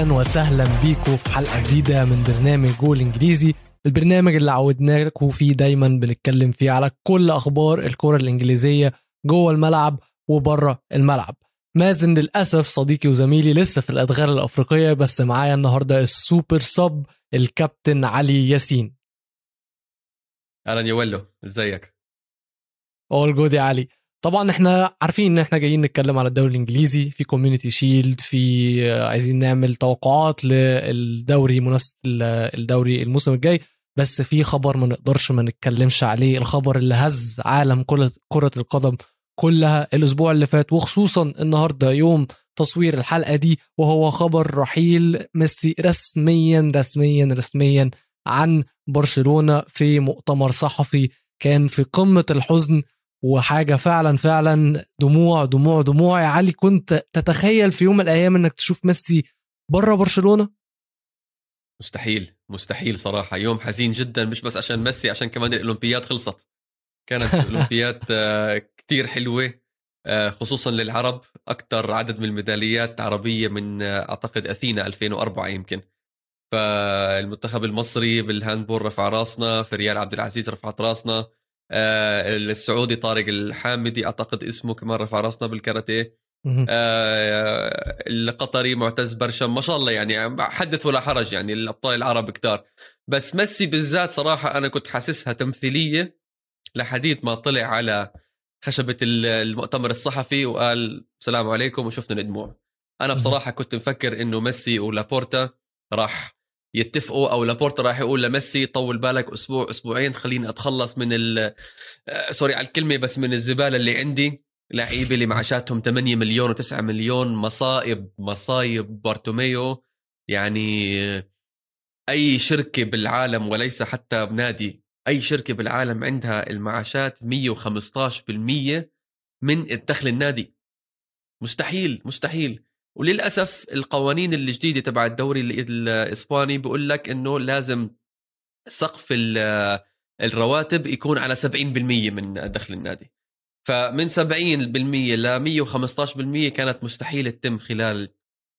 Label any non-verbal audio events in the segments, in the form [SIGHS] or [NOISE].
أهلا وسهلا بيكم في حلقة جديدة من برنامج جول إنجليزي البرنامج اللي عودناكم فيه دايما بنتكلم فيه على كل أخبار الكرة الإنجليزية جوه الملعب وبره الملعب. مازن للأسف صديقي وزميلي لسه في الأدغال الأفريقية بس معايا النهارده ال super sub الكابتن علي ياسين. أهلا يا ولو إزيك؟ all good يا علي. طبعا إحنا عارفين إن إحنا جايين نتكلم على الدوري الإنجليزي في Community Shield في عايزين نعمل توقعات للدوري منافسه الدوري الموسم الجاي بس في خبر ما نقدرش ما نتكلمش عليه الخبر اللي هز عالم كرة القدم كلها الأسبوع اللي فات وخصوصا النهارده يوم تصوير الحلقة دي وهو خبر رحيل ميسي رسميا رسميا رسميا عن برشلونة في مؤتمر صحفي كان في قمة الحزن وحاجة فعلا فعلا دموع دموع دموع. يا علي كنت تتخيل في يوم من الأيام إنك تشوف ميسي بره برشلونة؟ مستحيل مستحيل صراحة. يوم حزين جدا مش بس عشان ميسي عشان كمان الأولمبياد خلصت. كانت [LAUGHS] الأولمبياد كتير حلوة خصوصا للعرب. أكثر عدد من الميداليات عربية من أعتقد أثينا 2004 يمكن. فالمنتخب المصري بالهاندبول رفع راسنا في ريال عبد العزيز رفعت راسنا. السعودي طارق الحامدي أعتقد اسمه كمان رفع راسنا بالكاراتيه القطري معتز برشم ما شاء الله يعني حدث ولا حرج يعني الأبطال العرب كتار. بس ميسي بالذات صراحة أنا كنت حاسسها تمثيلية لحديث ما طلع على خشبة المؤتمر الصحفي وقال السلام عليكم وشفنا الدموع. أنا بصراحة كنت مفكر إنه ميسي ولابورتا راح يتفقوا أو لابورتا راح يقول لميسي طول بالك أسبوع أسبوعين خليني أتخلص من ال سوري على الكلمة بس من الزبالة اللي عندي. لعيبة اللي معاشاتهم 8 مليون و9 مليون مصايب مصايب بارتوميو. يعني أي شركة بالعالم وليس حتى بنادي أي شركة بالعالم عندها المعاشات 115% من الدخل النادي. مستحيل مستحيل. وللأسف القوانين الجديدة تبع الدوري الإسباني بيقول لك إنه لازم سقف الرواتب يكون على 70% من دخل النادي. فمن 70% ل 115% كانت مستحيل تتم خلال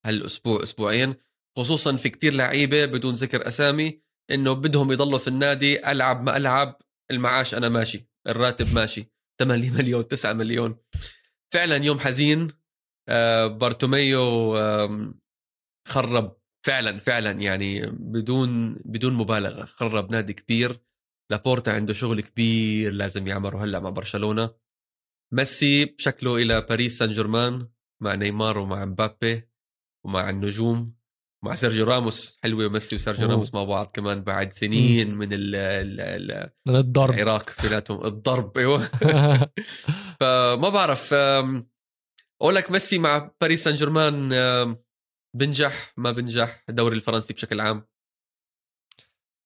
هالأسبوع أسبوعين خصوصا في كتير لعيبة بدون ذكر أسامي إنه بدهم يضلوا في النادي ألعب ما ألعب المعاش أنا ماشي الراتب ماشي 8 مليون 9 مليون. فعلا يوم حزين بارتوميو خرب فعلا فعلا يعني بدون بدون مبالغة خرب نادي كبير. لابورتا عنده شغل كبير لازم يعمله هلأ مع برشلونة. ميسي شكله إلى باريس سان جيرمان مع نيمار ومع مبابي ومع النجوم مع سيرجيو راموس. حلوة ميسي وسيرجيو راموس مع بعض كمان بعد سنين من ال ال من الضرب. العراك بيناتهم. الضرب أيوه. [LAUGHS] [LAUGHS] فما بعرف أقول لك ميسي مع باريس سان جيرمان بنجح ما بنجح الدوري الفرنسي بشكل عام.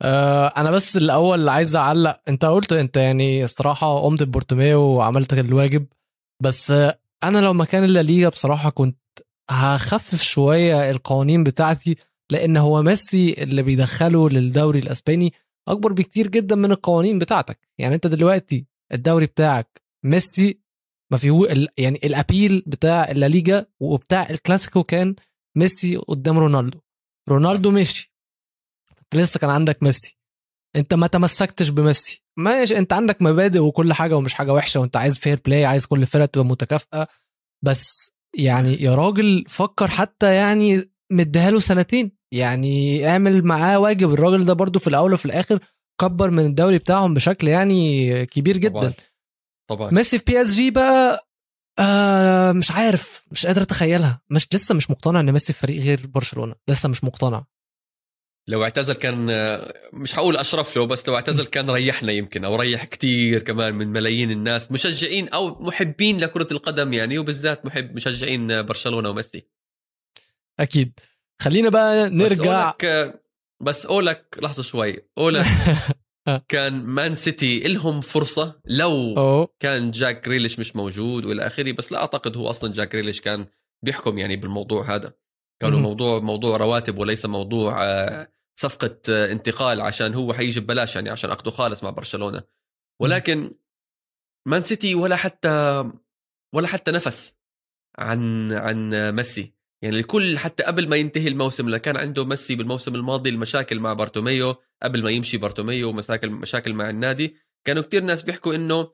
أه أنا بس الأول عايز أعلق أنت قلت أنت يعني الصراحة قمت ببورتوميو وعملت الواجب بس أنا لو مكان الليغا بصراحة كنت هخفف شوية القوانين بتاعتي لأن هو ميسي اللي بيدخله للدوري الأسباني أكبر بكتير جدا من القوانين بتاعتك. يعني أنت دلوقتي الدوري بتاعك ميسي ما فيه يعني ال appeal بتاع الليجا وبتاع الكلاسيكو كان ميسي قدام رونالدو. رونالدو مشي. لسه كان عندك ميسي. انت ما تمسكتش بميسي. ماشي انت عندك مبادئ وكل حاجة ومش حاجة وحشة وانت عايز fair play عايز كل الفرق تبقى متكافئة. بس يعني يا راجل فكر حتى يعني مديها له سنتين. يعني اعمل معاه واجب. الراجل ده برضو في الأول وفي الآخر كبر من الدوري بتاعهم بشكل يعني كبير جدا. طبعا. طبعا. ميسي في PSG بقى آه مش عارف مش قادر أتخيلها. مش لسه مش مقتنع إن ميسي في فريق غير برشلونة. لسه مش مقتنع. لو اعتزل كان مش هقول أشرف له بس لو اعتزل كان ريحنا يمكن أو ريح كتير كمان من ملايين الناس. مشجعين أو محبين لكرة القدم يعني وبالذات محب مشجعين برشلونة وميسي. أكيد. خلينا بقى نرجع. بس أولك, بس أقولك لحظة شوي. [LAUGHS] اقولك كان مان سيتي لهم فرصة لو أوه. كان جاك جريليش مش موجود وإلى آخره بس لا أعتقد هو أصلا جاك جريليش كان بيحكم يعني بالموضوع هذا. كانوا موضوع موضوع رواتب وليس موضوع صفقة انتقال عشان هو حيجي ببلاش يعني عشان عقده خالص مع برشلونة. ولكن مان سيتي ولا حتى ولا حتى نفس عن عن ميسي. يعني الكل حتى قبل ما ينتهي الموسم اللي كان عنده ميسي بالموسم الماضي المشاكل مع بارتوميو قبل ما يمشي بارتوميو ومشاكل مشاكل مع النادي كانوا كتير ناس بيحكوا إنه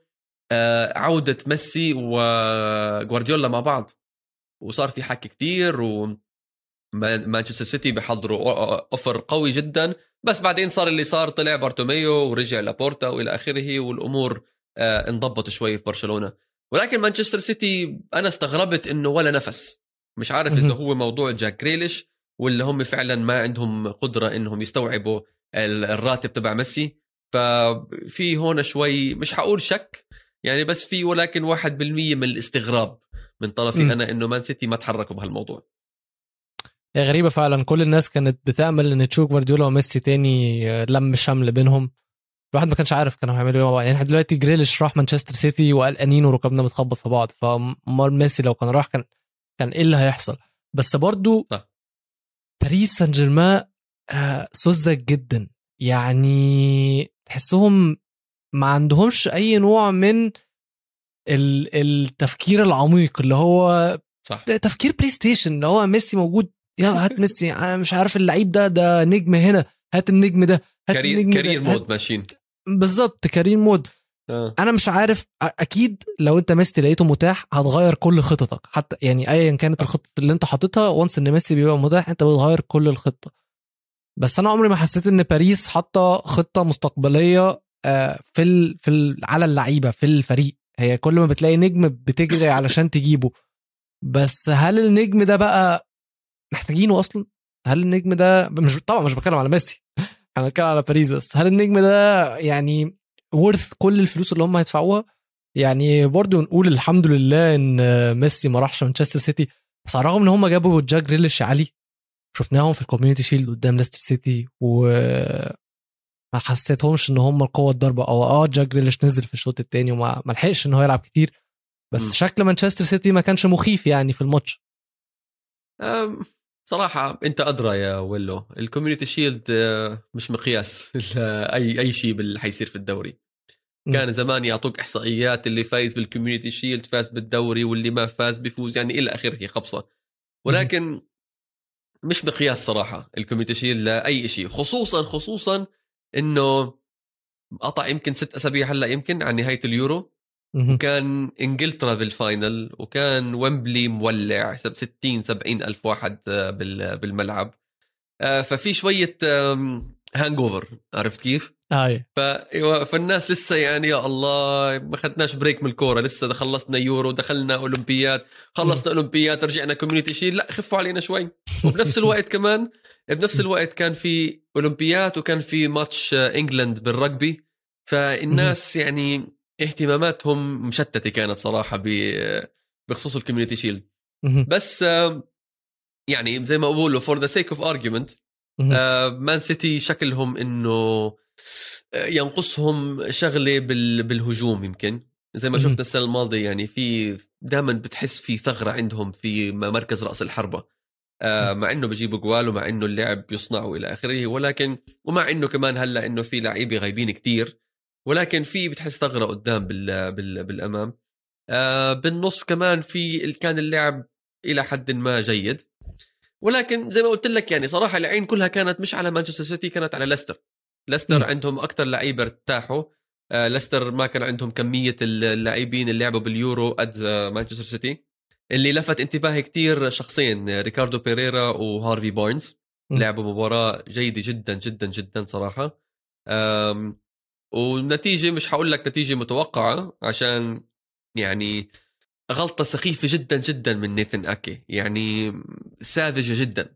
آه، عودة ميسي وغوارديولا مع بعض. وصار في حكي كتير و مانشستر سيتي بيحضروا offer قوي جدا. بس بعدين صار اللي صار طلع بارتوميو ورجع لابورتا وإلى آخره والأمور آه، انضبط شوي في برشلونة. ولكن مانشستر سيتي أنا استغربت إنه ولا نفس. مش عارف إذا هو موضوع جاك جريليش ولا هم فعلا ما عندهم قدرة إنهم يستوعبوا الراتب تبع ميسي. ففي هون شوي مش حقول شك يعني بس في ولكن 1% من الاستغراب من طرفي م. أنا إنه مان سيتي ما تحركوا بهالموضوع. هي غريبة فعلا. كل الناس كانت بتأمل إن تشوف جوارديولا وميسي تاني آه، لم شمل بينهم. الواحد ما كانش عارف كانوا هيعملوا إيه يعني دلوقتي جريليش راح مانشستر سيتي وقلقانين وركبنا بتخبط في بعض. فامال ميسي لو كان راح كان كان إيه اللي هيحصل بس برضو صح. باريس سان جيرمان آه سذج جدا يعني تحسهم ما عندهمش أي نوع من التفكير العميق اللي هو صح تفكير PlayStation اللي هو ميسي موجود يلا هات ميسي أنا مش عارف اللعيب ده ده نجم هنا هات النجم ده هات career النجم career ده. mode ماشيين بالظبط career mode آه. أنا مش عارف أكيد لو أنت ميسي لقيته متاح هتغير كل خططك. حتى يعني ايا كانت الخطه اللي أنت حاططها once إن ميسي بيبقى متاح أنت بتغير كل الخطة. بس أنا عمري ما حسيت إن باريس حاطة خطة مستقبلية آه، في ال في ال على اللعيبة في الفريق. هي كل ما بتلاقي نجم بتجري علشان تجيبه. بس هل النجم ده بقى محتاجينه أصلا؟ هل النجم ده مش طبعا مش بتكلم على ميسي. [LAUGHS] أنا بتكلم على باريس بس. هل النجم ده يعني worth كل الفلوس اللي هم هيدفعوها. يعني برضو نقول الحمد لله إن ميسي ما راحش مانشستر سيتي. بس على الرغم إن هم جابوا جاك جريليش علي شفناهم في ال Community Shield قدام ليستر سيتي و ما حسيتهمش إن هم القوه الضاربه أو آه جاك جريليش نزل في الشوط الثاني وما ما لحقش إن هو يلعب كتير. بس م. شكل مانشستر سيتي ما كانش مخيف يعني في الماتش. صراحة أنت أدرى يا ويلو ال Community Shield آه، مش مقياس [LAUGHS] أي أي شيء باللي حيصير في الدوري. كان زمان يعطوك إحصائيات اللي فايز بال Community Shield فاز بالدوري واللي ما فاز بيفوز يعني إلى آخره خبصة. ولكن مش مقياس صراحة ال Community Shield لأي شيء خصوصا خصوصا إنه قطع يمكن ست أسابيع هلأ يمكن عن نهاية اليورو. وكان إنجلترا بال final وكان ويمبلي مولع 60 70 ألف واحد آه، بالملعب. آه، ففي شوية hangover عرفت كيف؟ اي أيوة، فالناس لسه يعني يا الله ما اخذناش break من الكورة لسه خلصنا يورو دخلنا اولمبيات خلصنا اولمبيات رجعنا Community Shield لا خفوا علينا شوي. وبنفس [LAUGHS] الوقت كمان بنفس الوقت كان في اولمبيات وكان في ماتش England بالرجبي. فالناس يعني اهتماماتهم مشتتة كانت صراحة بخصوص ال Community Shield بس يعني زي ما بقولوا for the sake of argument مان سيتي شكلهم إنه آه، ينقصهم شغلة بالهجوم يمكن. زي ما شفنا السنة الماضية يعني في دائما بتحس في ثغرة عندهم في مركز رأس الحربة. آه، مع إنه بجيبوا جوال ومع إنه اللعب يصنعوا إلى آخره ولكن ومع إنه كمان هلأ إنه في لعيبة غايبين كتير. ولكن في بتحس ثغرة قدام بال بال بالأمام. آه بالنص كمان في كان اللعب إلى حد ما جيد. ولكن زي ما قلت لك يعني صراحة العين كلها كانت مش على مانشستر سيتي كانت على ليستر. ليستر م. عندهم أكثر لعيبة ارتاحوا. آه ليستر ما كان عندهم كمية اللاعبين اللي لعبوا باليورو قد مانشستر سيتي اللي لفت انتباهي كتير شخصين ريكاردو بيريرا وهارفي بارنز لعبوا مباراة جيدة جدا جدا جدا صراحة. والنتيجة مش حقول لك نتيجة متوقعة عشان يعني غلطة سخيفة جدا جدا من نيثن أكي يعني ساذجة جدا.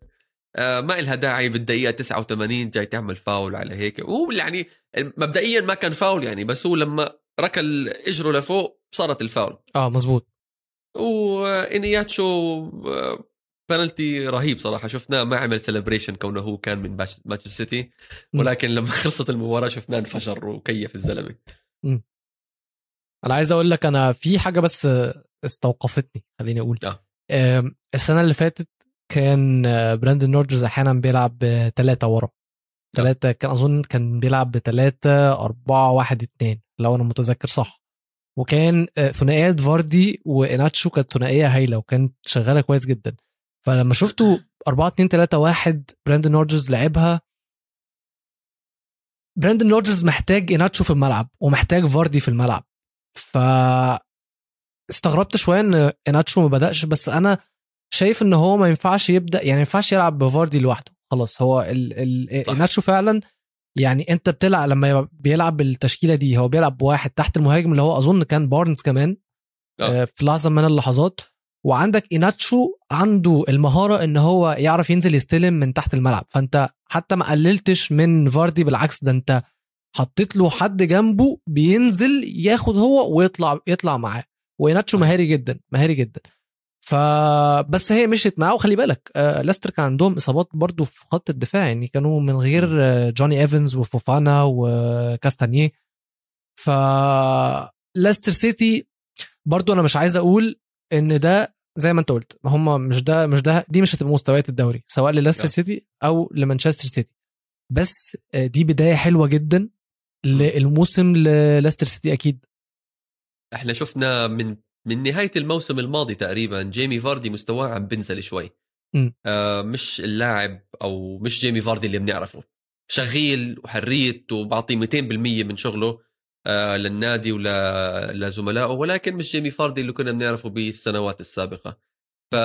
آه ما إلها داعي بالدقيقة 89 جاي تعمل فاول على هيك. هو يعني مبدئيا ما كان فاول يعني بس هو لما ركل إجره لفوق صارت الفاول. آه مزبوط. وإنياتشو آه، بنالتي رهيب صراحة. شفناه ما عمل celebration كونه هو كان من ماتش سيتي ولكن لما [LAUGHS] خلصت المباراة شفناه انفجر وكيف الزلمة. أنا عايز أقول لك أنا في حاجة بس استوقفتني خليني أقول. آه. السنة اللي فاتت كان براندن روجرز أحيانا بيلعب بثلاثه ورا. ثلاثة كان أظن كان بيلعب بثلاثة أربعة واحد اتنين لو أنا متذكر صح. وكان ثنائيات فاردي وإناتشو كانت ثنائية هايلة وكانت شغالة كويس جدا. فلما شفتوا 4 2 3 1 براندن روجرز لعبها براندن روجرز محتاج إناتشو في الملعب ومحتاج فاردي في الملعب ف استغربت شوية إن إناتشو ما بدأش بس أنا شايف إن هو ما ينفعش يبدأ يعني ما ينفعش يلعب بفاردي لوحده خلاص هو ال ال صح. إناتشو فعلا يعني أنت بتلعب لما بيلعب بالتشكيله دي هو بيلعب بواحد تحت المهاجم اللي هو أظن كان بارنز كمان آه. آه، في لحظة من اللحظات وعندك إيناتشو عنده المهارة إن هو يعرف ينزل يستلم من تحت الملعب. فأنت حتى ما قللتش من فاردي بالعكس ده أنت حطيت له حد جنبه بينزل ياخد هو ويطلع يطلع معاه. وإيناتشو مهاري جدا مهاري جدا. فبس هي مشيت معاه. وخلي بالك آه ليستر كان عندهم إصابات برضو في خط الدفاع. يعني كانوا من غير آه جوني إيفنز وفوفانا وكاستانيه ف سيتي برضو أنا مش عايز أقول إن ده زي ما انت قلت هم مش ده مش ده دي مش هتبقى مستويات الدوري سواء لليستر لا. سيتي أو لمانشستر سيتي. بس آه، دي بداية حلوة جدا للموسم لليستر سيتي أكيد. إحنا شفنا من من نهاية الموسم الماضي تقريبا جيمي فاردي مستواه عم بنزل شوي. آه مش اللاعب أو مش جيمي فاردي اللي بنعرفه. شغيل وحريت وبعطي 200% من شغله. آه للنادي ولزملائه ولكن مش جيمي فاردي اللي كنا بنعرفه بالسنوات السابقة. ف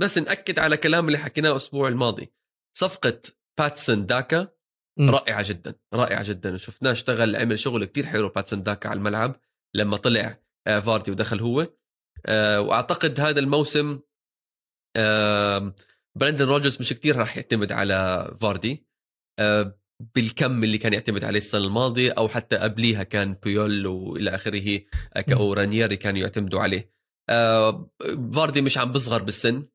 بس نأكد على كلام اللي حكيناه الأسبوع الماضي. صفقة باتسون داكا. رائعة جدا رائعة جدا. شفناه اشتغل عمل شغل كتير حلو باتسون داكا على الملعب لما طلع آه، فاردي ودخل هو. آه، وأعتقد هذا الموسم براندن روجرز مش كتير راح يعتمد على فاردي. بالكم اللي كان يعتمد عليه السنة الماضية أو حتى قبليها كان بيول وإلى آخره آه، ك- أو رانييري كانوا يعتمدوا عليه. آه، فاردي مش عم بصغر بالسن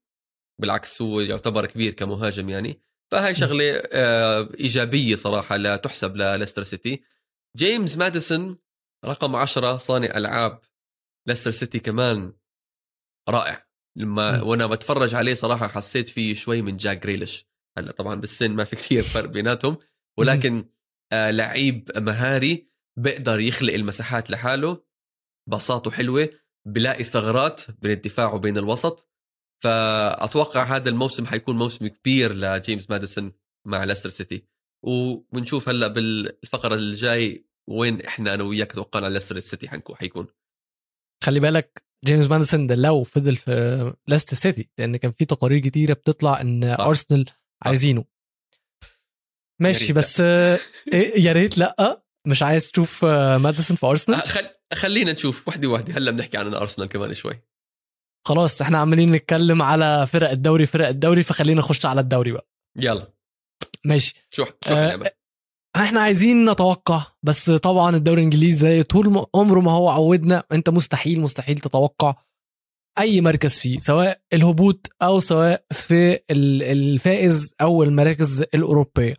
بالعكس هو يعتبر كبير كمهاجم يعني. فهاي شغلة آه، إيجابية صراحة لا تحسب لليستر سيتي. جيمس ماديسون رقم 10 صانع ألعاب ليستر سيتي كمان رائع. لما. وأنا بتفرج عليه صراحة حسيت فيه شوي من جاك جريليش. هلأ طبعا بالسن ما في كثير فرق بيناتهم. ولكن آه لعيب مهاري بيقدر يخلق المساحات لحاله بساطته حلوة بلاقي ثغرات بين الدفاع وبين الوسط. فأتوقع هذا الموسم حيكون موسم كبير لجيمس ماديسون مع ليستر سيتي. وبنشوف هلأ بالفقرة الجاي وين إحنا أنا وياك توقعنا ليستر سيتي حنكون حيكون. خلي بالك جيمس ماديسون ده لو فضل في ليستر سيتي لأن كان في تقارير كتيرة بتطلع إن. أرسنال عايزينه. ماشي بس آه، إيه، يا ريت لا. مش عايز تشوف آه، ماديسون في أرسنال؟ خل... خلينا نشوف وحده وحده هلا بنحكي عن أرسنال كمان شوي. خلاص إحنا عمالين نتكلم على فرق الدوري فرق الدوري فخلينا نخش على الدوري بقى. يلا. ماشي. شو شو آه، إحنا عايزين نتوقع بس طبعا الدوري الإنجليزي زي طول عمره ما هو عودنا أنت مستحيل مستحيل تتوقع أي مركز فيه سواء الهبوط أو سواء في ال- الفائز أو المراكز الأوروبية.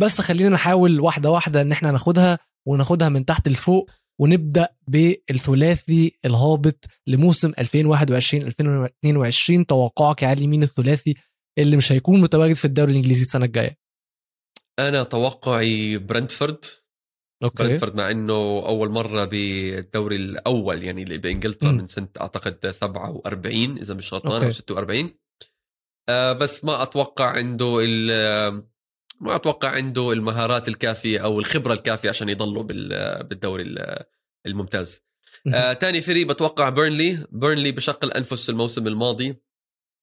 بس خلينا نحاول واحدة واحدة إن إحنا ناخدها وناخدها من تحت لفوق ونبدأ بالثلاثي الهابط لموسم 2021 2022 توقعك يا علي مين الثلاثي اللي مش هيكون متواجد في الدوري الإنجليزي السنة الجاية؟ أنا توقعي برنتفورد. أوكي. برنتفورد مع إنه أول مرة بالدوري الأول يعني اللي بإنجلترا. من سنة أعتقد 47 إذا مش غلطان أو أوكي. 46 آه بس ما أتوقع عنده ما أتوقع عنده المهارات الكافية أو الخبرة الكافية عشان يضلوا بال- بالدوري ال- الممتاز. مهم. آه، فريق بتوقع بيرنلي. بيرنلي بشق الأنفس الموسم الماضي.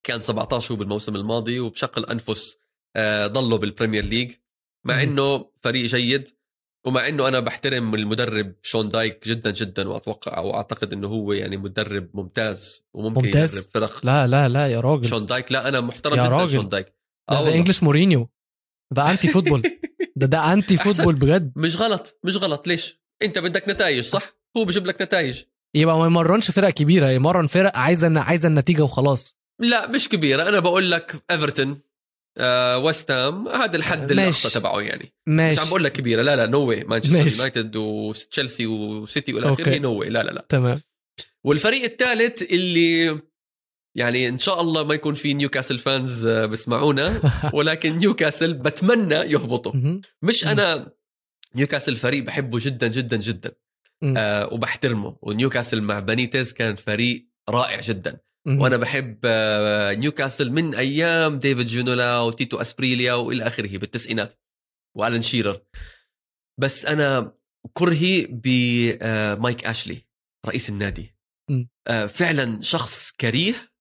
كان 17 هو بالموسم الماضي وبشق الأنفس آه، ضلوا بال Premier League مع. إنه فريق جيد ومع إنه أنا بحترم المدرب شون دايك جدا جدا وأتوقع أو أعتقد إنه هو يعني مدرب ممتاز وممكن ممتاز؟ يدرب فرق لا لا لا يا راجل. شون دايك. لا أنا محترم يا جدا راجل. شون دايك. ده English مورينيو. ده anti football ده ده anti. football بجد. مش غلط مش غلط. ليش؟ انت بدك نتائج صح؟ هو بجيب لك نتائج. يبقى ما يمرنش فرق كبيرة يمرن فرق عايزة عايزة النتيجة وخلاص. لا مش كبيرة. أنا بقول لك ايفرتون آه ويست هام هذا الحد. الاقصى تبعه يعني. مش ماشي. عم بقول لك كبيرة. لا لا no way مانشستر. يونايتد وتشيلسي وسيتي والى. اخره no way لا لا لا. تمام. والفريق الثالث اللي يعني إن شاء الله ما يكون في نيوكاسل fans آه، بسمعونا [LAUGHS] ولكن نيوكاسل بتمنى يهبطوا. مش. أنا نيوكاسل فريق بحبه جدا جدا جدا. آه وبحترمه ونيوكاسل مع بينيتيز كان فريق رائع جدا. وأنا بحب آه، نيوكاسل من أيام ديفيد جينولا وتيتو أسبريليا وإلى آخره بالتسعينات وألن شيرر بس أنا كرهي بمايك أشلي رئيس النادي. آه، فعلا شخص كريه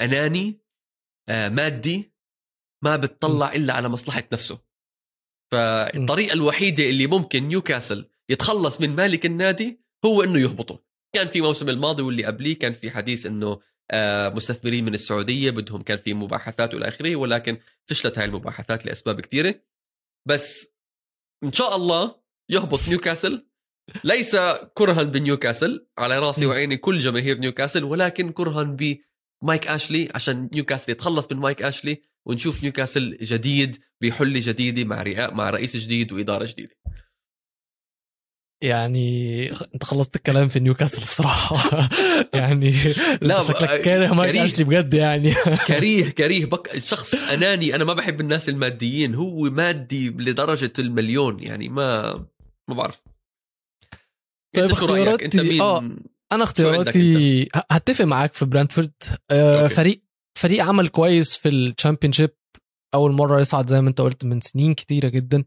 أناني آه، مادي ما بتطلع إلا على مصلحة نفسه. فالطريقة الوحيدة اللي ممكن نيوكاسل يتخلص من مالك النادي هو إنه يهبطه. كان في موسم الماضي واللي قبليه كان في حديث إنه آه، مستثمرين من السعودية بدهم كان في مباحثات والى آخره ولكن فشلت هاي المباحثات لأسباب كثيرة. بس إن شاء الله يهبط نيوكاسل ليس كرها بنيوكاسل على رأسي. وعيني كل جماهير نيوكاسل ولكن كرها بمايك أشلي عشان نيوكاسل يتخلص من مايك أشلي ونشوف نيوكاسل جديد بحله جديده مع مع رئيس جديد وإدارة جديدة. يعني أنت خلصت الكلام في نيوكاسل الصراحه [LAUGHS] يعني لا، شكلك كاره مايك. أشلي بجد يعني. [LAUGHS] كريه كريه. بك شخص أناني. أنا ما بحب الناس الماديين. هو مادي لدرجة المليون. يعني ما ما بعرف. طيب رأيك؟ انت اختياراتي- مين؟ آه. أنا اختياراتي هتفق معاك في برنتفورد. آه okay. فريق فريق عمل كويس في ال Championship أول مرة يصعد زي ما أنت قلت من سنين كتيرة جدا.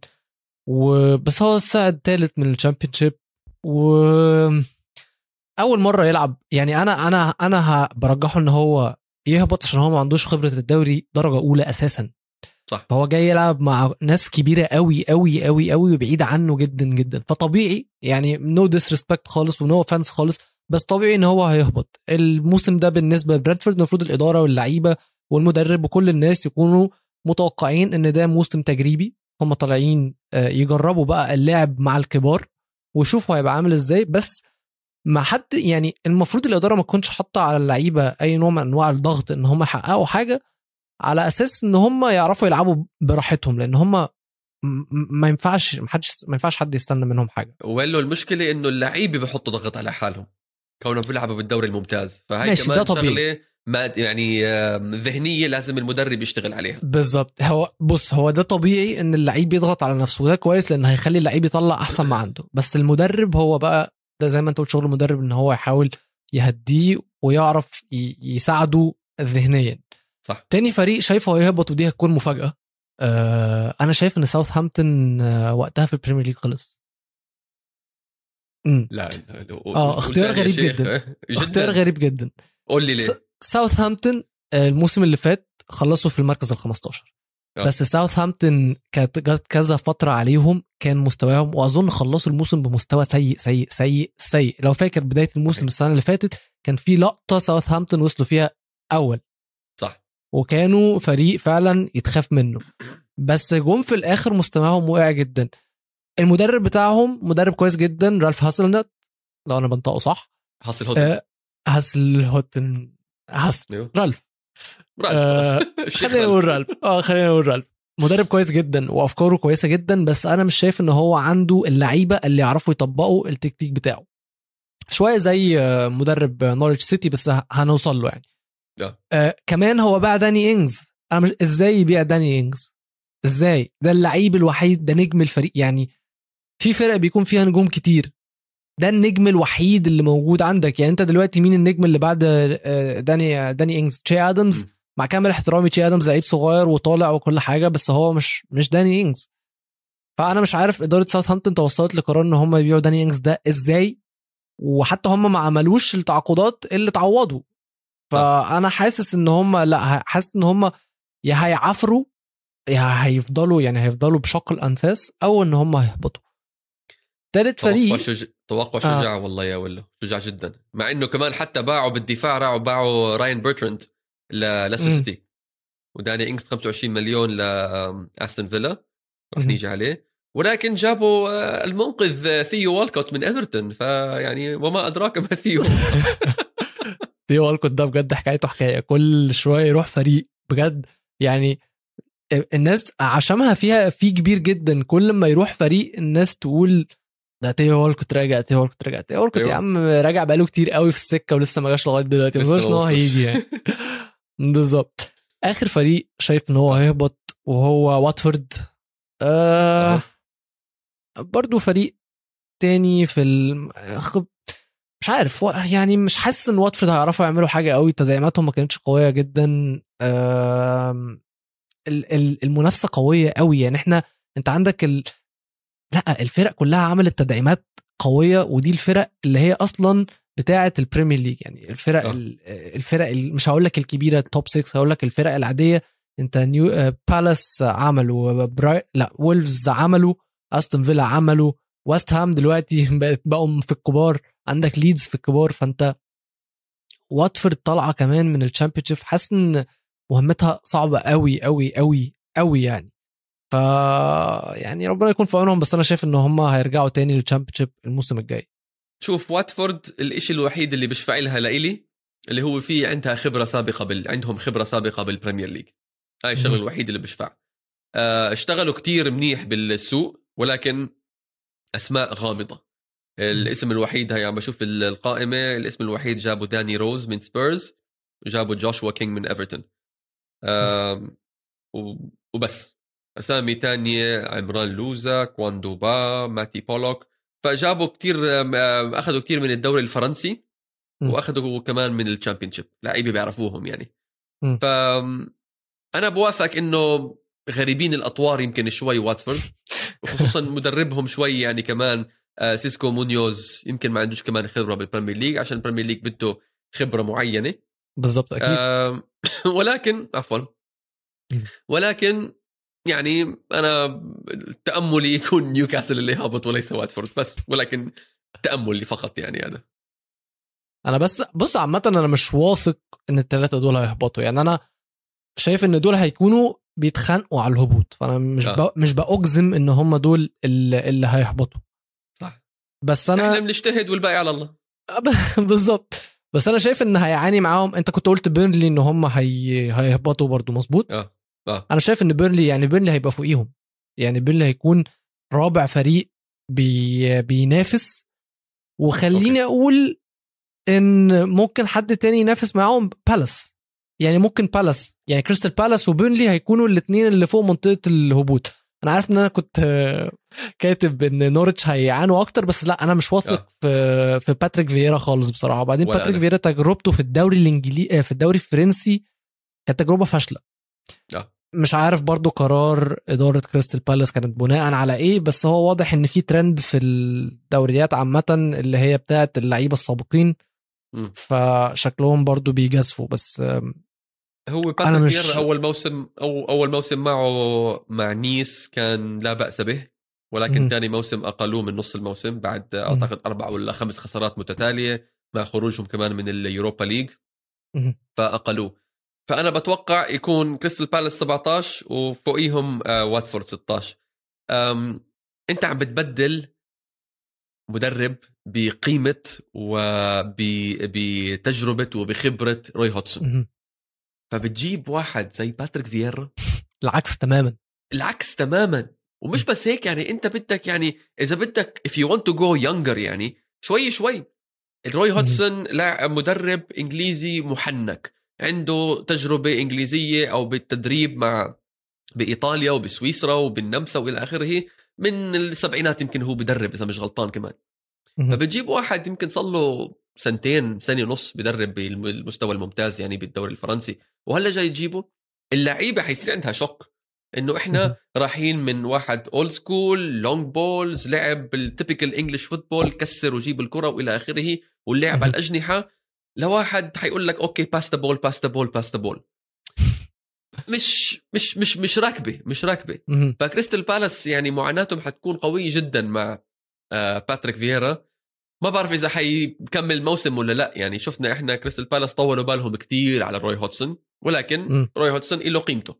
وبس هو صعد ثالث من ال Championship و أول مرة يلعب يعني أنا أنا أنا برجحه إن هو يهبط عشان هو ما عندوش خبرة الدوري درجة أولى أساسا. صح. فهو جاي يلعب مع ناس كبيرة قوي قوي قوي قوي وبعيده عنه جدا جدا. فطبيعي يعني no disrespect خالص و no offence خالص بس طبيعي إن هو هيهبط. الموسم ده بالنسبة لبرنتفورد المفروض الإدارة واللعيبة والمدرب وكل الناس يكونوا متوقعين إن ده موسم تجريبي. هم طالعين آه، يجربوا بقى اللعب مع الكبار ويشوفوا هيبقى عامل إزاي. بس ما حد يعني المفروض الإدارة ما تكونش حاطة على اللعيبة أي نوع من أنواع الضغط إن هم يحققوا حاجة. على أساس إن هم يعرفوا يلعبوا براحتهم لأن هم ما ينفعش ما حدش ما ينفعش حد يستنى منهم حاجة. وله المشكلة إنه اللعيبة بحطوا ضغط على حالهم كونهم بيلعبوا بالدوري الممتاز. فهي ماشي، كمان ده طبيعي. شغلة ما يعني ذهنية لازم المدرب يشتغل عليها. بالظبط هو بص هو ده طبيعي إن اللعيب يضغط على نفسه وده كويس لأن هيخلي اللعيب يطلع أحسن ما عنده. بس المدرب هو بقى ده زي ما أنت قلت شغل المدرب إن هو يحاول يهديه ويعرف يساعده ذهنيا. صح. تاني فريق شايفه هيهبط ودي هتكون مفاجأة. آه أنا شايف إن ساوثهامبتون آه وقتها في ال Premier League خلص. امم لا آه اختيار غريب [LAUGHS] جدا. اختيار غريب جدا. قول لي ليه؟ ساوثهامبتون آه، الموسم اللي فات خلصوا في المركز ال 15 آه. بس ساوثهامبتون كانت جت كذا فترة عليهم كان مستواهم وأظن خلصوا الموسم بمستوى سيء سيء سيء سيء. لو فاكر بداية الموسم. السنة اللي فاتت كان في لقطة ساوثهامبتون وصلوا فيها أول. وكانوا فريق فعلا يتخاف منه. بس جم في الآخر مستواهم وقع جدا. المدرب بتاعهم مدرب كويس جدا رالف هاسلنت. لو أنا بنطقه صح. حصل هوت آه هاسل هوتن. هاس أيوه. رالف. رالف. آه، [LAUGHS] خلينا نقول رالف. آه خلينا نقول رالف. مدرب كويس جدا وأفكاره كويسة جدا بس أنا مش شايف إن هو عنده اللعيبة اللي يعرفوا يطبقوا التكتيك بتاعه. شوية زي آه، مدرب نورويتش سيتي بس هنوصل له يعني. آه. كمان هو باع داني إنجز. أنا مش إزاي يبيع داني إنجز؟ إزاي؟ ده اللعيب الوحيد ده نجم الفريق. يعني في فرق بيكون فيها نجوم كتير. ده النجم الوحيد اللي موجود عندك. يعني أنت دلوقتي مين النجم اللي بعد آه، داني داني إنجز؟ تشي آدمز. مع كامل احترامي تشي آدمز لعيب صغير وطالع وكل حاجة بس هو مش مش داني إنجز. فأنا مش عارف إدارة ساوثهامبتون توصلت لقرار إن هم يبيعوا داني إنجز ده إزاي؟ وحتى هم ما عملوش التعاقدات اللي تعوضوا فانا حاسس إن هم لأ حاسس إن هم يا هيعافروا يا هيفضلوا يعني هيفضلوا بشق الأنفاس أو إن هم هيهبطوا. تالت توقع فريق شجاع توقع آه. شجاع والله يا ولو شجاع جدا. مع إنه كمان حتى باعوا بالدفاع راعوا باعوا راين لليستر مم. سيتي وداني إنجز ب 25 مليون لاستون فيلا. رح. نيجي عليه. ولكن جابوا آه، المنقذ آه، ثيو والكوت من إيفرتون. فيعني وما أدراك ما ثيو. [LAUGHS] ثيو والكوت ده بجد حكايته حكاية كل شوية يروح فريق بجد يعني الناس عشمها فيها في كبير جدا كل ما يروح فريق الناس تقول ده تيو والكوت راجع تيو والكوت راجع تيو والكوت يا أيوه. عم راجع بقاله كتير قوي في السكة ولسه ما جاش لغاية دلوقتي ما إن هو. هيجي يعني [LAUGHS] بالظبط آخر فريق شايف إن هو هيهبط وهو واتفورد آه. برضو فريق تاني في الم... مش عارف يعني مش حاسس إن واتفورد هيعرفوا يعملوا حاجة قوي تدعيماتهم ما كانتش قوية جدا. المنافسة قوية قوي يعني إحنا أنت عندك ال... لأ الفرق كلها عملت تدعيمات قوية ودي الفرق اللي هي أصلا بتاعة ال Premier League يعني الفرق آه. ال- الفرق ال- مش هقول لك الكبيرة ال top 6 هقول لك الفرق العادية. أنت نيو آه، بالاس عملوا براي لأ وولفز عملوا استون فيلا عملوا. ويست هام دلوقتي [LAUGHS] بقت بقوا في الكبار. عندك ليدز في الكبار فأنت واتفورد طالعة كمان من ال Championship حاسس إن مهمتها صعبة قوي قوي قوي قوي يعني. ف يعني ربنا يكون في عونهم بس أنا شايف إن هم هيرجعوا تاني لل Championship الموسم الجاي. شوف واتفورد الإشي الوحيد اللي بشفع لها لإلي اللي هو في عندها خبرة سابقة بال... عندهم خبرة سابقة بال Premier League هاي الشغلة. الوحيدة اللي بشفع آه، اشتغلوا كتير منيح بالسوق ولكن أسماء غامضة. الاسم الوحيد هي عم بشوف ال- القائمة الاسم الوحيد جابوا داني روز من سبيرز وجابوا جوشوا كينج من إيفرتون. وبس. أسامي تانية عمران لوزا كواندوبا ماتي بولوك. فجابوا كتير أخذوا كتير من الدوري الفرنسي. وأخذوا كمان من ال Championship. لعيبة بيعرفوهم يعني. ف أنا بوافقك إنه غريبين الأطوار يمكن شوي واتفورد. وخصوصا مدربهم شوي يعني كمان آه، سيسكو مونيوز يمكن ما عندوش كمان خبرة بال Premier League عشان ال Premier League بده خبرة معينة. بالظبط أكيد. [LAUGHS] ولكن عفوا. ولكن يعني أنا تأملي يكون نيوكاسل اللي هابط وليس واتفورد بس ولكن تأملي فقط يعني أنا. أنا بس بص عامة أنا مش واثق إن الثلاثه دول هيهبطوا. يعني أنا شايف إن دول هيكونوا بيتخانقوا على الهبوط. فأنا مش آه. مش بأجزم إن هم دول اللي, اللي هيهبطوا. صح. بس إحنا أنا بنجتهد والباقي على الله. [LAUGHS] بالظبط. بس أنا شايف إن هيعاني معاهم. أنت كنت قلت بيرنلي إن هم هي... هيهبطوا برضو مظبوط؟ آه. آه. أنا شايف إن بيرنلي يعني بيرنلي هيبقى فوقيهم. يعني بيرنلي هيكون رابع فريق بي... بينافس. وخليني أوكي. أقول إن ممكن حد تاني ينافس معاهم؟ بالاس يعني ممكن بالاس يعني كريستال بالاس وبيرنلي هيكونوا الاثنين اللي فوق منطقة الهبوط أنا عارف إن أنا كنت آه، [LAUGHS] كاتب إن نورتش هيعانوا أكتر بس لأ أنا مش واثق في في باتريك فييرا خالص بصراحة وبعدين باتريك. فييرا تجربته في الدوري الانجليزي في الدوري الفرنسي كانت تجربة فاشلة آه. مش عارف برضو قرار إدارة كريستال بالاس كانت بناء على إيه بس هو واضح إن في ترند في الدوريات عامة اللي هي بتاعت اللعيبة السابقين. فشكلهم برضو بيجازفوا بس هو باتريك مش- أول موسم أو أول موسم معه مع نيس كان لا بأس به ولكن. ثاني موسم أقلوه من نص الموسم بعد. أعتقد أربع ولا خمس خسارات متتالية مع خروجهم كمان من ال Europa League. فأقلوه فأنا بتوقع يكون كريستال بالاس 17 وفوقيهم آه، واتفورد 16 أم أنت عم بتبدل مدرب بقيمة وبتجربه وبخبرة روي هوتسون. فبتجيب واحد زي باتريك فييرا العكس تماما. العكس تماما. ومش بس هيك يعني انت بدك يعني إذا بدك if you want to go younger يعني شوي شوي. روي هودسون لاعب مدرب إنجليزي محنك. عنده تجربة إنجليزية أو بالتدريب مع بإيطاليا وبسويسرا وبالنمسا وإلى آخره. من السبعينات يمكن هو بدرب إذا مش غلطان كمان. فبتجيب واحد يمكن صار له سنتين سنه ونص بدرب بالمستوى الممتاز يعني بالدوري الفرنسي وهلا جاي تجيبه اللعيبة حيصير عندها شك إنه. إحنا رايحين من واحد old school long balls لعب بال typical English football كسر وجيب الكرة وإلى آخره واللعب. على الأجنحة لواحد حيقول لك okay pass the ball pass the ball pass the ball مش مش مش مش راكبة مش راكبة. فكريستال بالاس يعني معاناتهم حتكون قوية جدا مع آه، باتريك فييرا ما بعرف إذا حيكمل الموسم ولا لا. يعني شفنا إحنا كريستال بالاس طولوا بالهم كتير على روي هودجسون ولكن مم. روي هودجسون له قيمته.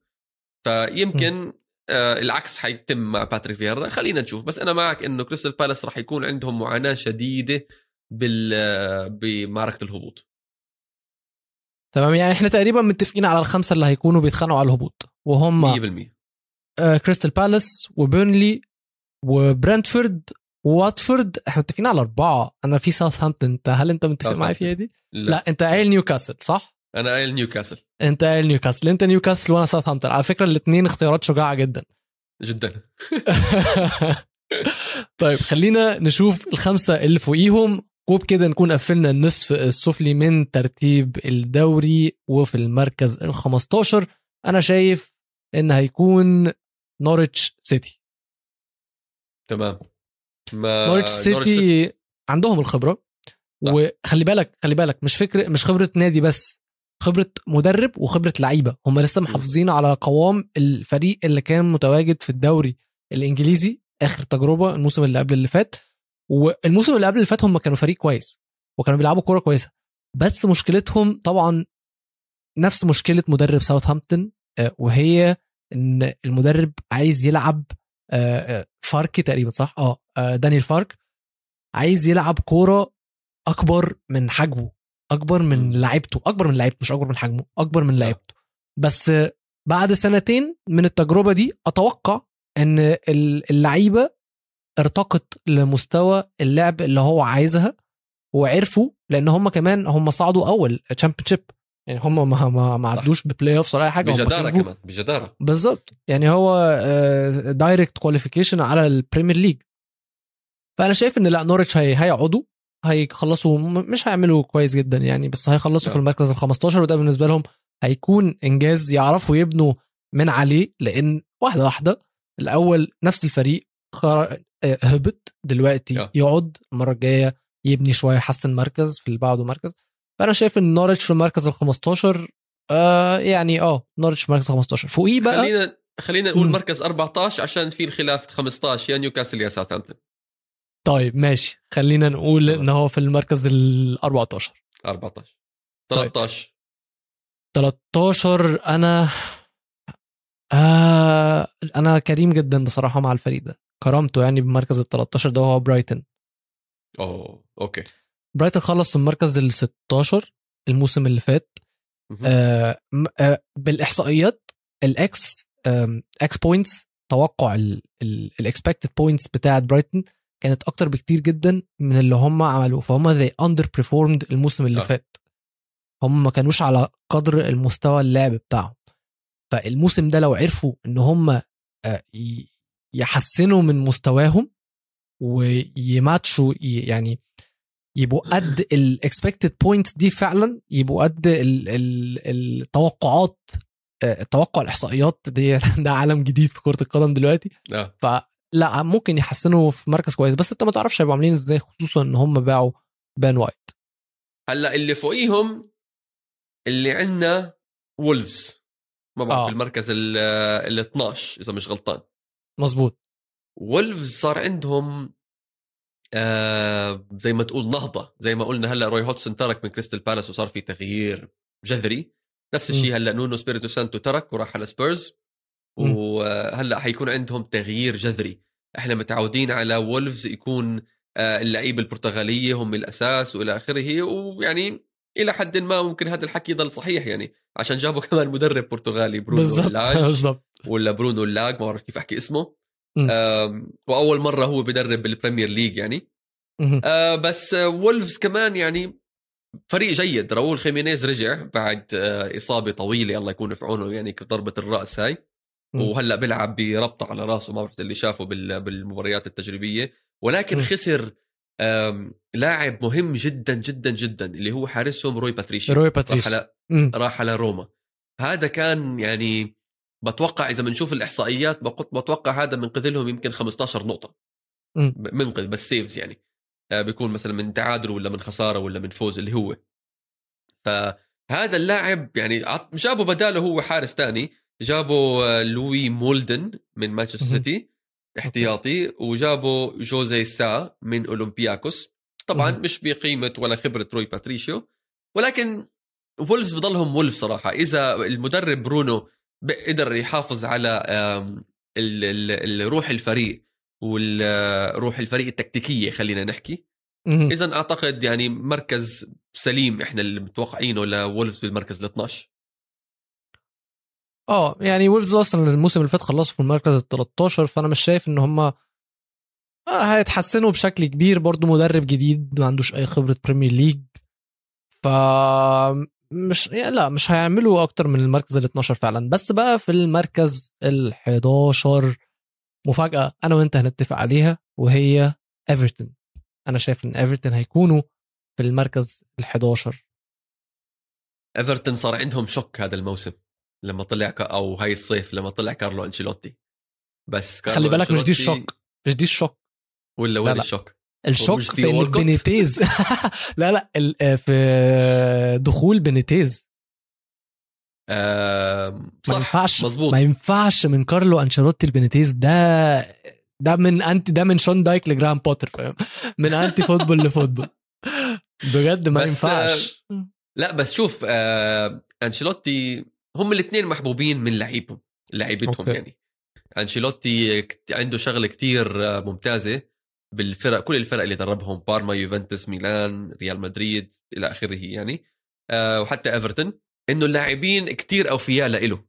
فيمكن آه العكس حيتم مع باتريك فييرا. خلينا نشوف. بس أنا معك إنه كريستال بالاس راح يكون عندهم معاناة شديدة بال بمعركة الهبوط. تمام. يعني إحنا تقريبا متفقين على الخمسة اللي هيكونوا بيتخانقوا على الهبوط. وهم 100% آه، كريستال بالاس وبيرنلي وبرنتفورد وواتفورد إحنا متفقين على أربعة. أنا في ساوثهامبتون أنت هل أنت متفق معايا فيها دي؟ لا, لا أنت قايل نيوكاسل صح؟ أنا قايل نيوكاسل. أنت قايل نيوكاسل. أنت نيوكاسل وأنا ساوثهامبتون. على فكرة الاثنين اختيارات شجاعة جدا. [LAUGHS] جدا. طيب خلينا نشوف الخمسة اللي فوقيهم. وبكده نكون قفلنا النصف السفلي من ترتيب الدوري وفي المركز ال 15 أنا شايف إن هيكون نورتش سيتي. تمام. ما نورتش سيتي عندهم الخبرة. وخلي بالك خلي بالك مش فكره مش خبرة نادي بس خبرة مدرب وخبرة لعيبة. هم لسه محافظين على قوام الفريق اللي كان متواجد في الدوري الإنجليزي آخر تجربة الموسم اللي قبل اللي فات. والموسم اللي قبل اللي فات هم كانوا فريق كويس وكانوا بيلعبوا كورة كويسة. بس مشكلتهم طبعا نفس مشكلة مدرب ساوثهامبتون وهي إن المدرب عايز يلعب آه، آه، فارك تقريبا صح؟ آه. دانيال فارك عايز يلعب كورة أكبر من حجمه أكبر من. لعيبته أكبر من لعيبته مش أكبر من حجمه أكبر من لعيبته. بس آه، بعد سنتين من التجربة دي أتوقع إن ال- اللعيبة ارتقت لمستوى اللعب اللي هو عايزها وعرفوا لأن هم كمان هم صعدوا أول Championship يعني هم ما ما, ما. عدوش ب playoffs ولا أي حاجة بجدارة كمان بجدارة. بالظبط. يعني هو direct qualification على ال Premier League فأنا شايف إن لا نورتش هي هيقعدوا هيخلصوا مش هيعملوا كويس جدا يعني بس هيخلصوا. في المركز ال 15 وده بالنسبة لهم هيكون إنجاز يعرفوا يبنوا من عليه لأن واحدة واحدة الأول نفس الفريق خر... آه، هبط دلوقتي آه. يقعد المرة الجاية يبني شوية يحسن مركز في اللي بعده مركز فأنا شايف إن نورتش في المركز ال 15 آه يعني آه نورتش في مركز 15 فوقيه بقى خلينا خلينا نقول. مركز 14 عشان في الخلاف 15 يا نيوكاسل يا ساوثهامبتون طيب ماشي. خلينا نقول. إن هو في المركز ال 14 14 طيب. 13 13 أنا آه أنا كريم جدا بصراحة مع الفريق ده. كرامته يعني بمركز ال 13 ده هو برايتن. أوه okay. برايتن خلص في المركز ال 16 الموسم اللي فات. آه آه بالإحصائيات ال expected points توقع ال expected points بتاعت برايتن كانت أكتر بكتير جدا من اللي هم عملوه. فهم they underperformed الموسم اللي آه. فات. هم ما كانوش على قدر المستوى اللعب بتاعهم. فالموسم ده لو عرفوا إن هم آه، يحسنوا من مستواهم ويماتشوا يعني يبقوا قد ال expected points دي فعلا يبقوا قد ال- ال- التوقعات آه، توقع الإحصائيات دي [LAUGHS] ده عالم جديد في كرة القدم دلوقتي. آه. فلا ممكن يحسنوا في مركز كويس بس انت ما تعرفش هيبقوا عاملين إزاي خصوصا إن هم باعوا بان وايت. هلأ اللي فوقيهم اللي عندنا وولفز. ما بعرف آه. في المركز ال ال 12 إذا مش غلطان. مظبوط. وولفز صار عندهم آه زي ما تقول نهضة زي ما قلنا هلأ روي هودجسون ترك من كريستال بالاس وصار في تغيير جذري. نفس الشيء هلأ نونو سبيريتو سانتو ترك وراح على سبيرز. وهلأ حيكون عندهم تغيير جذري. إحنا متعودين على وولفز يكون آه، اللعيبه البرتغالية هم الأساس وإلى آخره ويعني إلى حد ما ممكن هذا الحكي يضل صحيح. يعني عشان جابوا [LAUGHS] كمان مدرب برتغالي برونو بالظبط [LAUGHS] ولا برونو لاج ما بعرف كيف أحكي اسمه. وأول مرة هو بدرب بال Premier League يعني. آه، بس وولفز كمان يعني فريق جيد. راؤول خيمينيز رجع بعد آه، إصابة طويلة الله يكون في عونه يعني ضربه الرأس هاي. وهلأ بيلعب بربطه على راسه ما بعرف اللي شافه بال- بالمباريات التجريبية. ولكن. خسر لاعب مهم جدا جدا جدا اللي هو حارسهم روي باتريشيو روي راح باتريس على. راح على روما. هذا كان يعني بتوقع إذا بنشوف الإحصائيات بتوقع هذا منقذ لهم يمكن 15 نقطة. منقذ بس saves يعني. آه، بيكون مثلا من تعادل ولا من خسارة ولا من فوز اللي هو. فهذا اللاعب يعني جابوا بداله هو حارس تاني جابوا آه، لوي مولدن من مانشستر. سيتي احتياطي وجابوا جوزي سا من أولمبياكوس طبعا. مش بقيمة ولا خبرة روي باتريشيو ولكن وولفز بضلهم وولفز صراحة إذا المدرب برونو قدر يحافظ على آم، ال- ال- ال- روح الفريق والروح الفريق التكتيكية خلينا نحكي. اذا أعتقد يعني مركز سليم إحنا اللي متوقعينه لولفز بالمركز ال 12 آه يعني وولفز أصلا الموسم اللي فات خلصوا في المركز ال 13 فأنا مش شايف إن هم آه هيتحسنوا بشكل كبير. برضو مدرب جديد ما عندوش أي خبرة Premier League ف مش يعني لا مش هيعملوا أكتر من المركز ال 12 فعلا. بس بقى في المركز ال 11 مفاجأة أنا وأنت هنتفق عليها وهي ايفرتون أنا شايف إن ايفرتون هيكونوا في المركز ال11 ايفرتون صار عندهم شوك هذا الموسم. لما طلع ك... أو هاي الصيف لما طلع كارلو أنشيلوتي. بس كارلو خلي بالك مش دي الشوك مش دي الشوك. ولا لا، وين. الشوك؟ الشوك في؟ بينيتيز. [LAUGHS] [LAUGHS] لا لا ال- آه، في دخول بينيتيز. آم، ما صح ينفعش مزبوط ما ينفعش من كارلو أنشيلوتي البينيتيز ده ده من انتي ده من شون دايك لجرام بوتر فاهم؟ من أنتي فوتبول لفوتبول. بجد ما بس، ينفعش. لا بس شوف آه أنشيلوتي هم الاثنين محبوبين من لعيبهم لعيبتهم. يعني. أنشيلوتي عنده شغلة كتير آه، ممتازة بالفرق كل الفرق اللي دربهم بارما يوفنتوس ميلان ريال مدريد إلى آخره يعني. آه وحتى إيفرتون إنه اللاعبين كتير أوفياء لإله.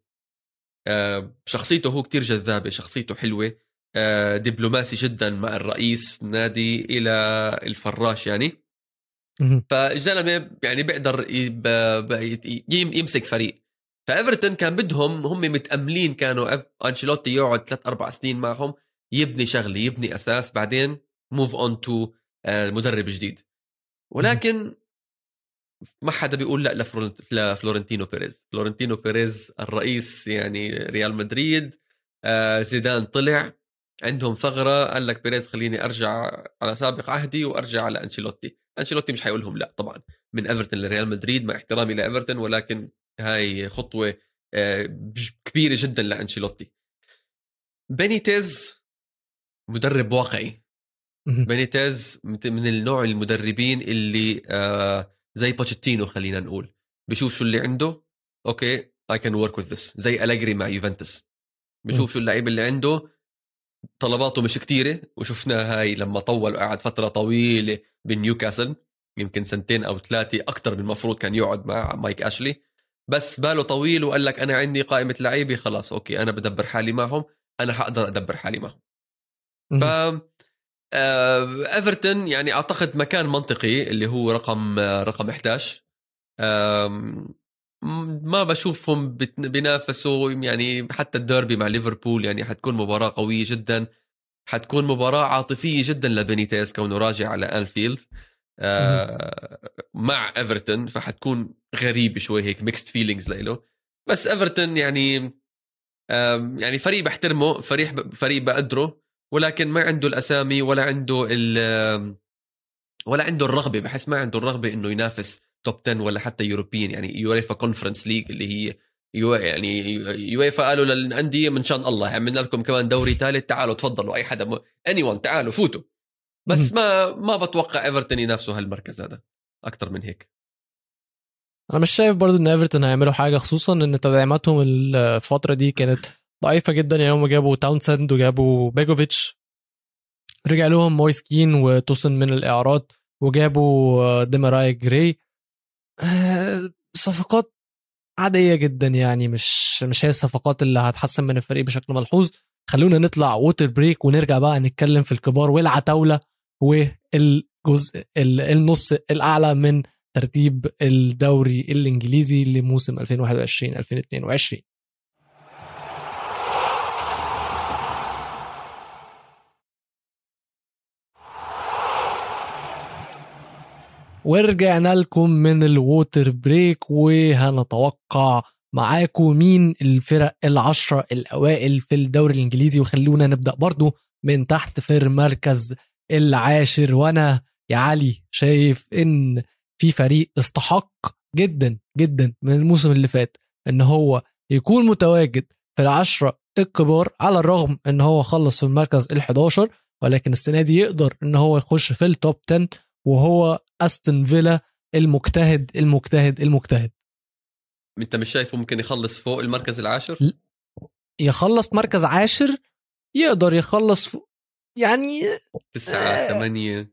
آه شخصيته هو كتير جذابة شخصيته حلوة. آه دبلوماسي جدا مع الرئيس نادي إلى الفراش يعني. فالزلمه يعني بيقدر يمسك فريق. فايفرتون كان بدهم هم متأملين كانوا أنشيلوتي يقعد ثلاث أربع سنين معهم يبني شغلة يبني أساس بعدين move on to مدرب جديد. ولكن ما حدا بيقول لا لفلورنت- لفلورنتينو بيريز. فلورنتينو بيريز الرئيس يعني ريال مدريد آه، زيدان طلع عندهم ثغرة قال لك بيريز خليني أرجع على سابق عهدي وأرجع على أنشيلوتي. أنشيلوتي مش حيقول لهم لا طبعا. من إيفرتون لريال مدريد مع احترامي لإيفرتون ولكن هاي خطوة آه، كبيرة جدا لأنشيلوتي. بينيتيز مدرب واقعي. بينيتيز من النوع المدربين اللي آه زي بوتشيتينو خلينا نقول. بشوف شو اللي عنده okay I can work with this زي ألاجري مع يوفنتوس. بشوف شو اللعيبة اللي عنده طلباته مش كتيرة. وشفنا هاي لما طول وقعد فترة طويلة بنيوكاسل يمكن سنتين أو ثلاثة أكتر من المفروض كان يقعد مع مايك أشلي. بس باله طويل وقال لك أنا عندي قائمة لعيبة خلاص okay أنا بدبر حالي معهم أنا حقدر أدبر حالي معهم. ف. آه، إيفرتون يعني أعتقد مكان منطقي اللي هو رقم آه، رقم 11 آم، م- ما بشوفهم بينافسوا يعني حتى الديربي مع ليفربول يعني حتكون مباراة قوية جدا حتكون مباراة عاطفية جدا لبينيتيز كونه راجع على أنفيلد. آه مع إيفرتون فحتكون غريبة شوي هيك mixed feelings لإله. بس إيفرتون يعني يعني فريق بحترمه فريق فريق بقدره ولكن ما عنده الأسامي ولا عنده ال ولا عنده الرغبة بحس ما عنده الرغبة إنه ينافس top 10 ولا حتى European يعني UEFA Conference League اللي هي يو يعني يويفا قالوا للأندية من شان الله عملنا لكم كمان دوري ثالث تعالوا تفضلوا أي حدا anyone تعالوا فوتوا. بس ما ما بتوقع إيفرتون ينافسوا هالمركز هذا أكثر من هيك. أنا مش شايف برضو إن إيفرتون هيعملوا حاجة خصوصا إن تدعيماتهم الفترة دي كانت ضعيفة جدا. يعني هم جابوا تاونسند وجابوا بيجوفيتش رجع لهم مويس كين وتوسن من الإعارات وجابوا ديماراي جراي. آه، صفقات عادية جدا يعني مش مش هي الصفقات اللي هتحسن من الفريق بشكل ملحوظ. خلونا نطلع water break ونرجع بقى نتكلم في الكبار والعتاولة. والجزء ال- النص الأعلى من ترتيب الدوري الإنجليزي لموسم 2021 2022 ورجعنا لكم من ال water break وهنتوقع معاكم مين الفرق العشرة الأوائل في الدوري الإنجليزي وخلونا نبدأ برضو من تحت في المركز العاشر وأنا يا علي شايف إن في فريق استحق جدا جدا من الموسم اللي فات إن هو يكون متواجد في العشرة الكبار على الرغم إن هو خلص في المركز ال11 ولكن السنة دي يقدر إن هو يخش في التوب 10 وهو أستون فيلا المجتهد المجتهد المجتهد أنت مش شايفه ممكن يخلص فوق المركز العاشر يخلص مركز عاشر يقدر يخلص. يعني تسعة آه. ثمانية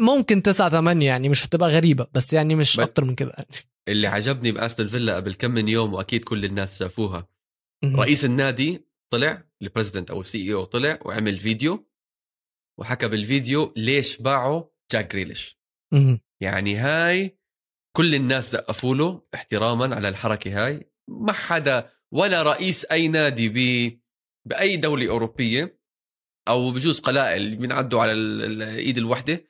ممكن تسعة ثمانية يعني مش هتبقى غريبة بس يعني مش ب- أكتر من كده يعني. اللي عجبني بأستون فيلا قبل كم من يوم وأكيد كل الناس شافوها. رئيس النادي طلع ال president أو ال CEO طلع وعمل فيديو وحكى بالفيديو ليش باعوا جاك جريليش. يعني هاي كل الناس زقفوا له احتراما على الحركة هاي ما حدا ولا رئيس أي نادي ب بأي دولة أوروبية أو بجوز قلائل بينعدوا على ال- الإيد الواحده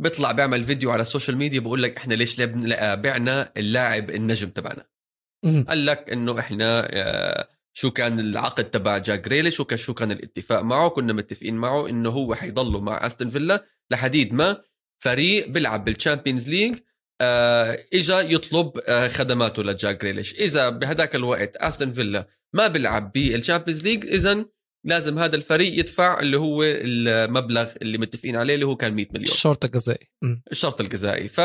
بيطلع بيعمل فيديو على ال social media بقول لك إحنا ليش بعنا اللاعب النجم تبعنا. قال لك إنه إحنا آه، شو كان العقد تبع جاك جريليش وكان شو كان الاتفاق معه كنا متفقين معه إنه هو حيضله مع أستون فيلا لحديت ما فريق بيلعب بال Champions League إجا يطلب آه خدماته لجاك جريليش إذا بهداك الوقت أستون فيلا ما بيلعب بال Champions League اذا لازم هذا الفريق يدفع اللي هو المبلغ اللي متفقين عليه اللي هو كان 100 مليون. الشرط الجزائي. الشرط الجزائي ف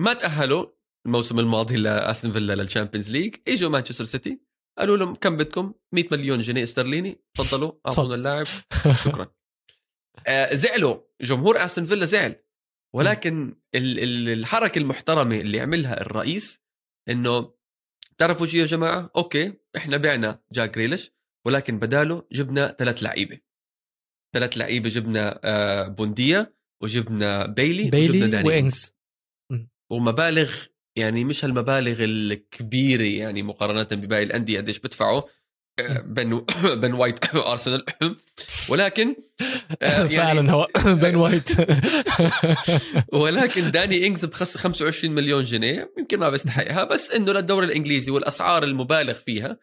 ما تأهلوا الموسم الماضي لاستون فيلا لل Champions League إجوا مانشستر سيتي قالوا لهم كم بدكم؟ 100 مليون جنيه استرليني. تفضلوا أعطونا اللاعب. [LAUGHS] شكرا. آه زعلوا. جمهور استون فيلا زعل. ولكن ال- ال- الحركة المحترمة اللي عملها الرئيس إنه تعرفوا شو يا جماعة؟ okay إحنا بعنا جاك جريليش ولكن بداله جبنا ثلاث لعيبة. ثلاث لعيبة جبنا آه بونديا وجبنا بيلي, وجبنا بيلي داني إنجز. ومبالغ يعني مش هالمبالغ الكبيرة يعني مقارنة بباقي الأندية قديش بدفعوا آه، بن [COUGHS] بن وايت [COUGHS] أرسنال. [COUGHS] ولكن آه، [LAUGHS] يعني فعلا هو بين وايت. [LAUGHS] ولكن داني إنجز بخص 25 مليون جنيه يمكن ما بيستحقها بس إنه للدوري الإنجليزي والأسعار المبالغ فيها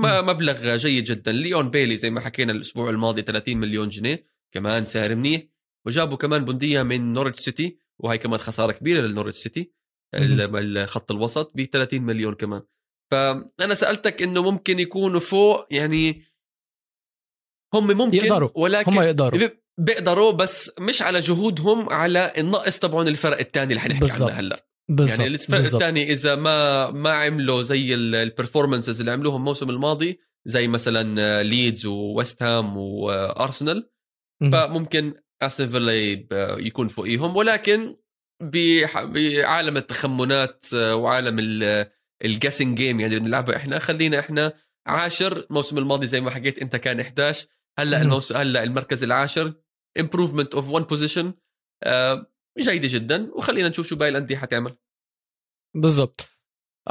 ما مبلغ جيد جدا ليون بيلي زي ما حكينا الأسبوع الماضي 30 مليون جنيه كمان سعر منيح وجابوا كمان بونديا من نورتش سيتي وهي كمان خسارة كبيرة للنورتش سيتي. الخط الوسط ب 30 مليون كمان فأنا سألتك إنه ممكن يكونوا فوق يعني هم ممكن يقدروا. ولكن هم يقدروا بي- بيقدروا بس مش على جهودهم على النقص تبعون الفرق الثاني اللي حنحكي. عنها هلأ بالضبط يعني الفرق. الثاني إذا ما ما عملوا زي ال performances اللي عملوهم الموسم الماضي زي مثلا ليدز وويست هام وارسنال. فممكن استون فيلا يب- يكون فوقيهم ولكن بعالم التخمنات آه، وعالم ال guessing game يعني اللي بنلعبها إحنا خلينا إحنا عاشر الموسم الماضي زي ما حكيت أنت كان 11 هلأ. الموسم هلأ المركز العاشر improvement of one position جيدة جدا وخلينا نشوف شو باقي الأندية حتعمل. بالظبط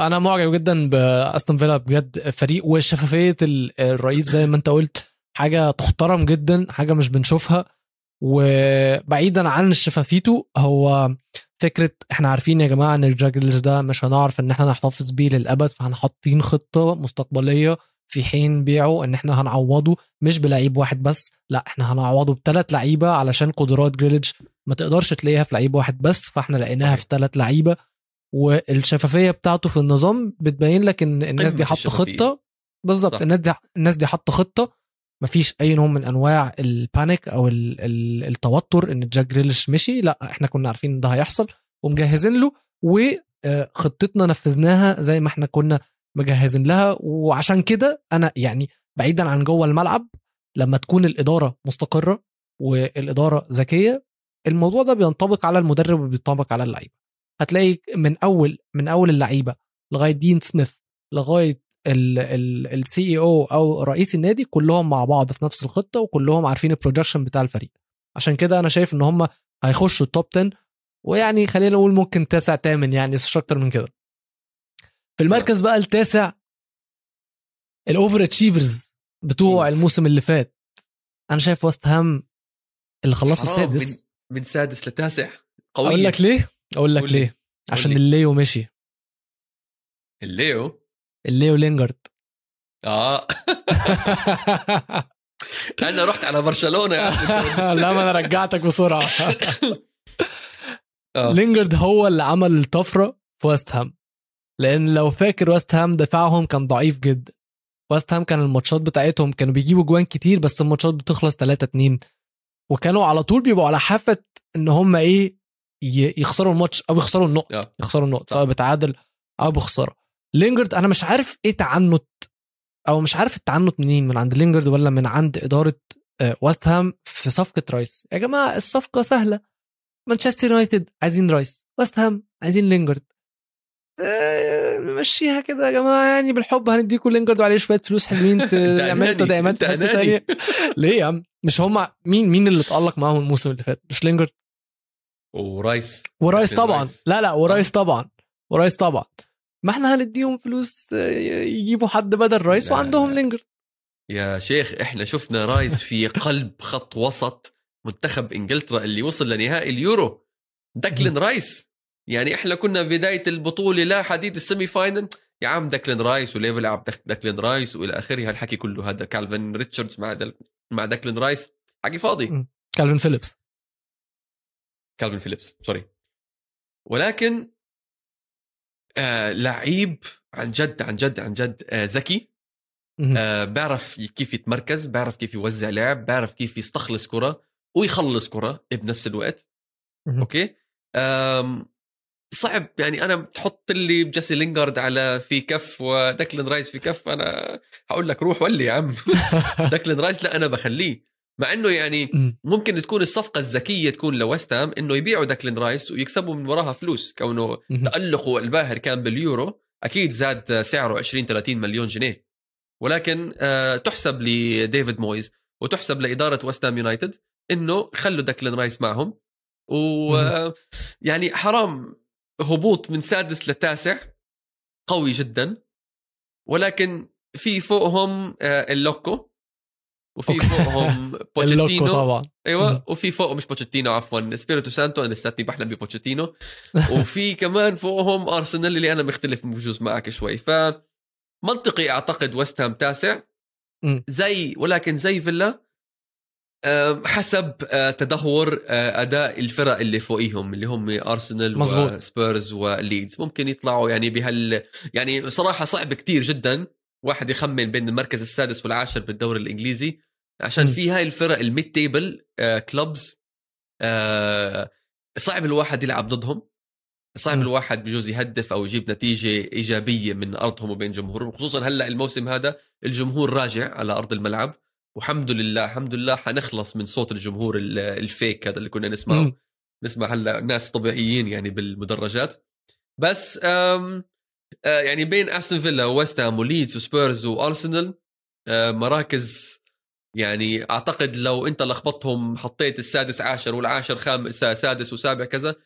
أنا معجب جدا باستون فيلا بجد فريق وشفافية ال- الرئيس زي ما أنت قلت حاجة تحترم جدا حاجة مش بنشوفها. وبعيدا عن شفافيته هو فكرة إحنا عارفين يا جماعة إن جاك جريليش ده مش هنعرف إن إحنا نحتفظ بيه للأبد فحاطين خطة مستقبلية في حين بيعه ان إحنا هنعوضه مش بلعيب واحد بس لا إحنا هنعوضه بثلاث لعيبة علشان قدرات جريليش ما تقدرش تلاقيها في لعيب واحد بس فاحنا لقيناها في ثلاث لعيبة والشفافية بتاعته في النظام بتبين لك إن الناس دي حاطه. خطة بالظبط. الناس دي الناس دي حاطه خطة مفيش أي نوع من أنواع ال panic أو ال- ال- التوتر إن جاك جريليش مشي لا إحنا كنا عارفين إن ده هيحصل ومجهزين له وخطتنا نفذناها زي ما إحنا كنا مجهزين لها وعشان كده أنا يعني بعيدا عن جوه الملعب لما تكون الإدارة مستقرة والإدارة ذكية الموضوع ده بينطبق على المدرب وبينطبق على اللعيبة. هتلاقي من أول من أول اللعيبة لغاية دين سميث لغاية ال CEO أو رئيس النادي كلهم مع بعض في نفس الخطة وكلهم عارفين ال projection بتاع الفريق. عشان كده أنا شايف إن هم هيخشوا ال top 10 ويعني خلينا نقول ممكن تاسع تامن يعني مش أكتر من كده. في المركز بقى التاسع ال overachievers بتوع. الموسم اللي فات. أنا شايف وست هام اللي خلصوا حرام، السادس. من, من سادس لتاسع قوية أقول لك ليه؟ أقول لك. ليه؟ عشان لي. الليو مشي. الليو؟ الليو لينجارد. آه. [LAUGHS] أنا رحت على برشلونة يا. [LAUGHS] لا ما أنا رجعتك بسرعة. [LAUGHS] آه. لينجارد هو اللي عمل الطفرة في ويست هام. لأن لو فاكر ويست هام دفاعهم كان ضعيف جدا ويست هام كان الماتشات بتاعتهم كانوا بيجيبوا جوان كتير بس الماتشات بتخلص 3 2 وكانوا على طول بيبقوا على حافة إن هم إيه يخسروا الماتش أو يخسروا النقط. آه. يخسروا النقط. سواء بتعادل أو بخسارة. لينجارد أنا مش عارف إيه تعنت أو مش عارف التعنت منين من عند لينجارد ولا من عند إدارة آه، ويست هام في صفقة رايس. يا جماعة الصفقة سهلة. مانشستر يونايتد عايزين رايس. ويست هام عايزين لينجارد. آه، نمشيها كده يا جماعة يعني بالحب هنديكوا لينجارد وعليه شوية فلوس حلوين [LAUGHS] تعملوا تدعيمات في حتة. تانية. [LAUGHS] ليه يا عم؟ مش هما مين مين اللي اتالق معاهم الموسم اللي فات؟ مش لينجارد؟ ورايس. ورايس طبعا. لا لا ورايس طبعا. ورايس طبعا. ما إحنا هنديهم فلوس آه، يجيبوا حد بدل رايس وعندهم. لينجارد. يا شيخ إحنا شفنا رايس في [LAUGHS] قلب خط وسط منتخب إنجلترا اللي وصل لنهائي اليورو. ديكلان رايس. يعني إحنا كنا بداية البطولة لا حديت ال semi final. يا عم ديكلان رايس وليه بيلعب ديكلان رايس وإلى آخره. هالحكي كله هذا كالفن ريتشاردز مع دل... مع ديكلان رايس. حكي فاضي. كالفن فيليبس. كالفن فيليبس. sorry. ولكن آه لعيب عن جد عن جد عن جد آه ذكي. آه بيعرف كيف يتمركز بيعرف كيف يوزع لعب بيعرف كيف يستخلص كرة ويخلص كرة بنفس الوقت. أوكي؟ صعب. يعني أنا تحط لي جيسي لينجارد على في كف وديكلان رايس في كف أنا هقول لك روح ولي يا عم. [LAUGHS] ديكلان رايس لا أنا بخليه. مع إنه يعني ممكن تكون الصفقة الذكية تكون لويست هام إنه يبيعوا ديكلان رايس ويكسبوا من وراها فلوس. كونه تالقه الباهر كان باليورو أكيد زاد سعره 20 30 مليون جنيه. ولكن آه، تحسب لديفيد مويز وتحسب لإدارة ويست هام يونايتد إنه خلوا ديكلان رايس معهم. ويعني حرام. هبوط من سادس لتاسع قوي جدا. ولكن في فوقهم آه، اللوكو وفي. فوقهم [LAUGHS] بوتشيتينو. طبعا. أيوه وفي فوق مش بوتشيتينو عفوا إسبيريتو سانتو أنا لساتني بحلم ببوتشيتينو. [LAUGHS] وفي كمان فوقهم ارسنال اللي أنا مختلف بجوز معك شوي. ف منطقي أعتقد ويست هام تاسع. زي ولكن زي فيلا حسب آه، تدهور آه، أداء الفرق اللي فوقيهم اللي هم ارسنال مزبوط. وسبيرز وليدز ممكن يطلعوا يعني بهال يعني صراحة صعب كتير جدا واحد يخمن بين المركز السادس والعاشر بالدوري الإنجليزي عشان. في هاي الفرق ال mid table clubs آه، صعب الواحد يلعب ضدهم صعب. الواحد بجوز يهدف أو يجيب نتيجة إيجابية من أرضهم وبين جمهورهم خصوصا هلأ الموسم هذا الجمهور راجع على أرض الملعب والحمد لله الحمد لله حنخلص من صوت الجمهور ال- ال fake هذا اللي كنا نسمعه مم. نسمع هلأ ناس طبيعيين يعني بالمدرجات بس آم آه يعني بين أستون فيلا وويست هام وليدز وسبيرز وارسنال آه مراكز يعني أعتقد لو أنت لخبطتهم حطيت السادس عاشر والعاشر خامس سادس وسابع كذا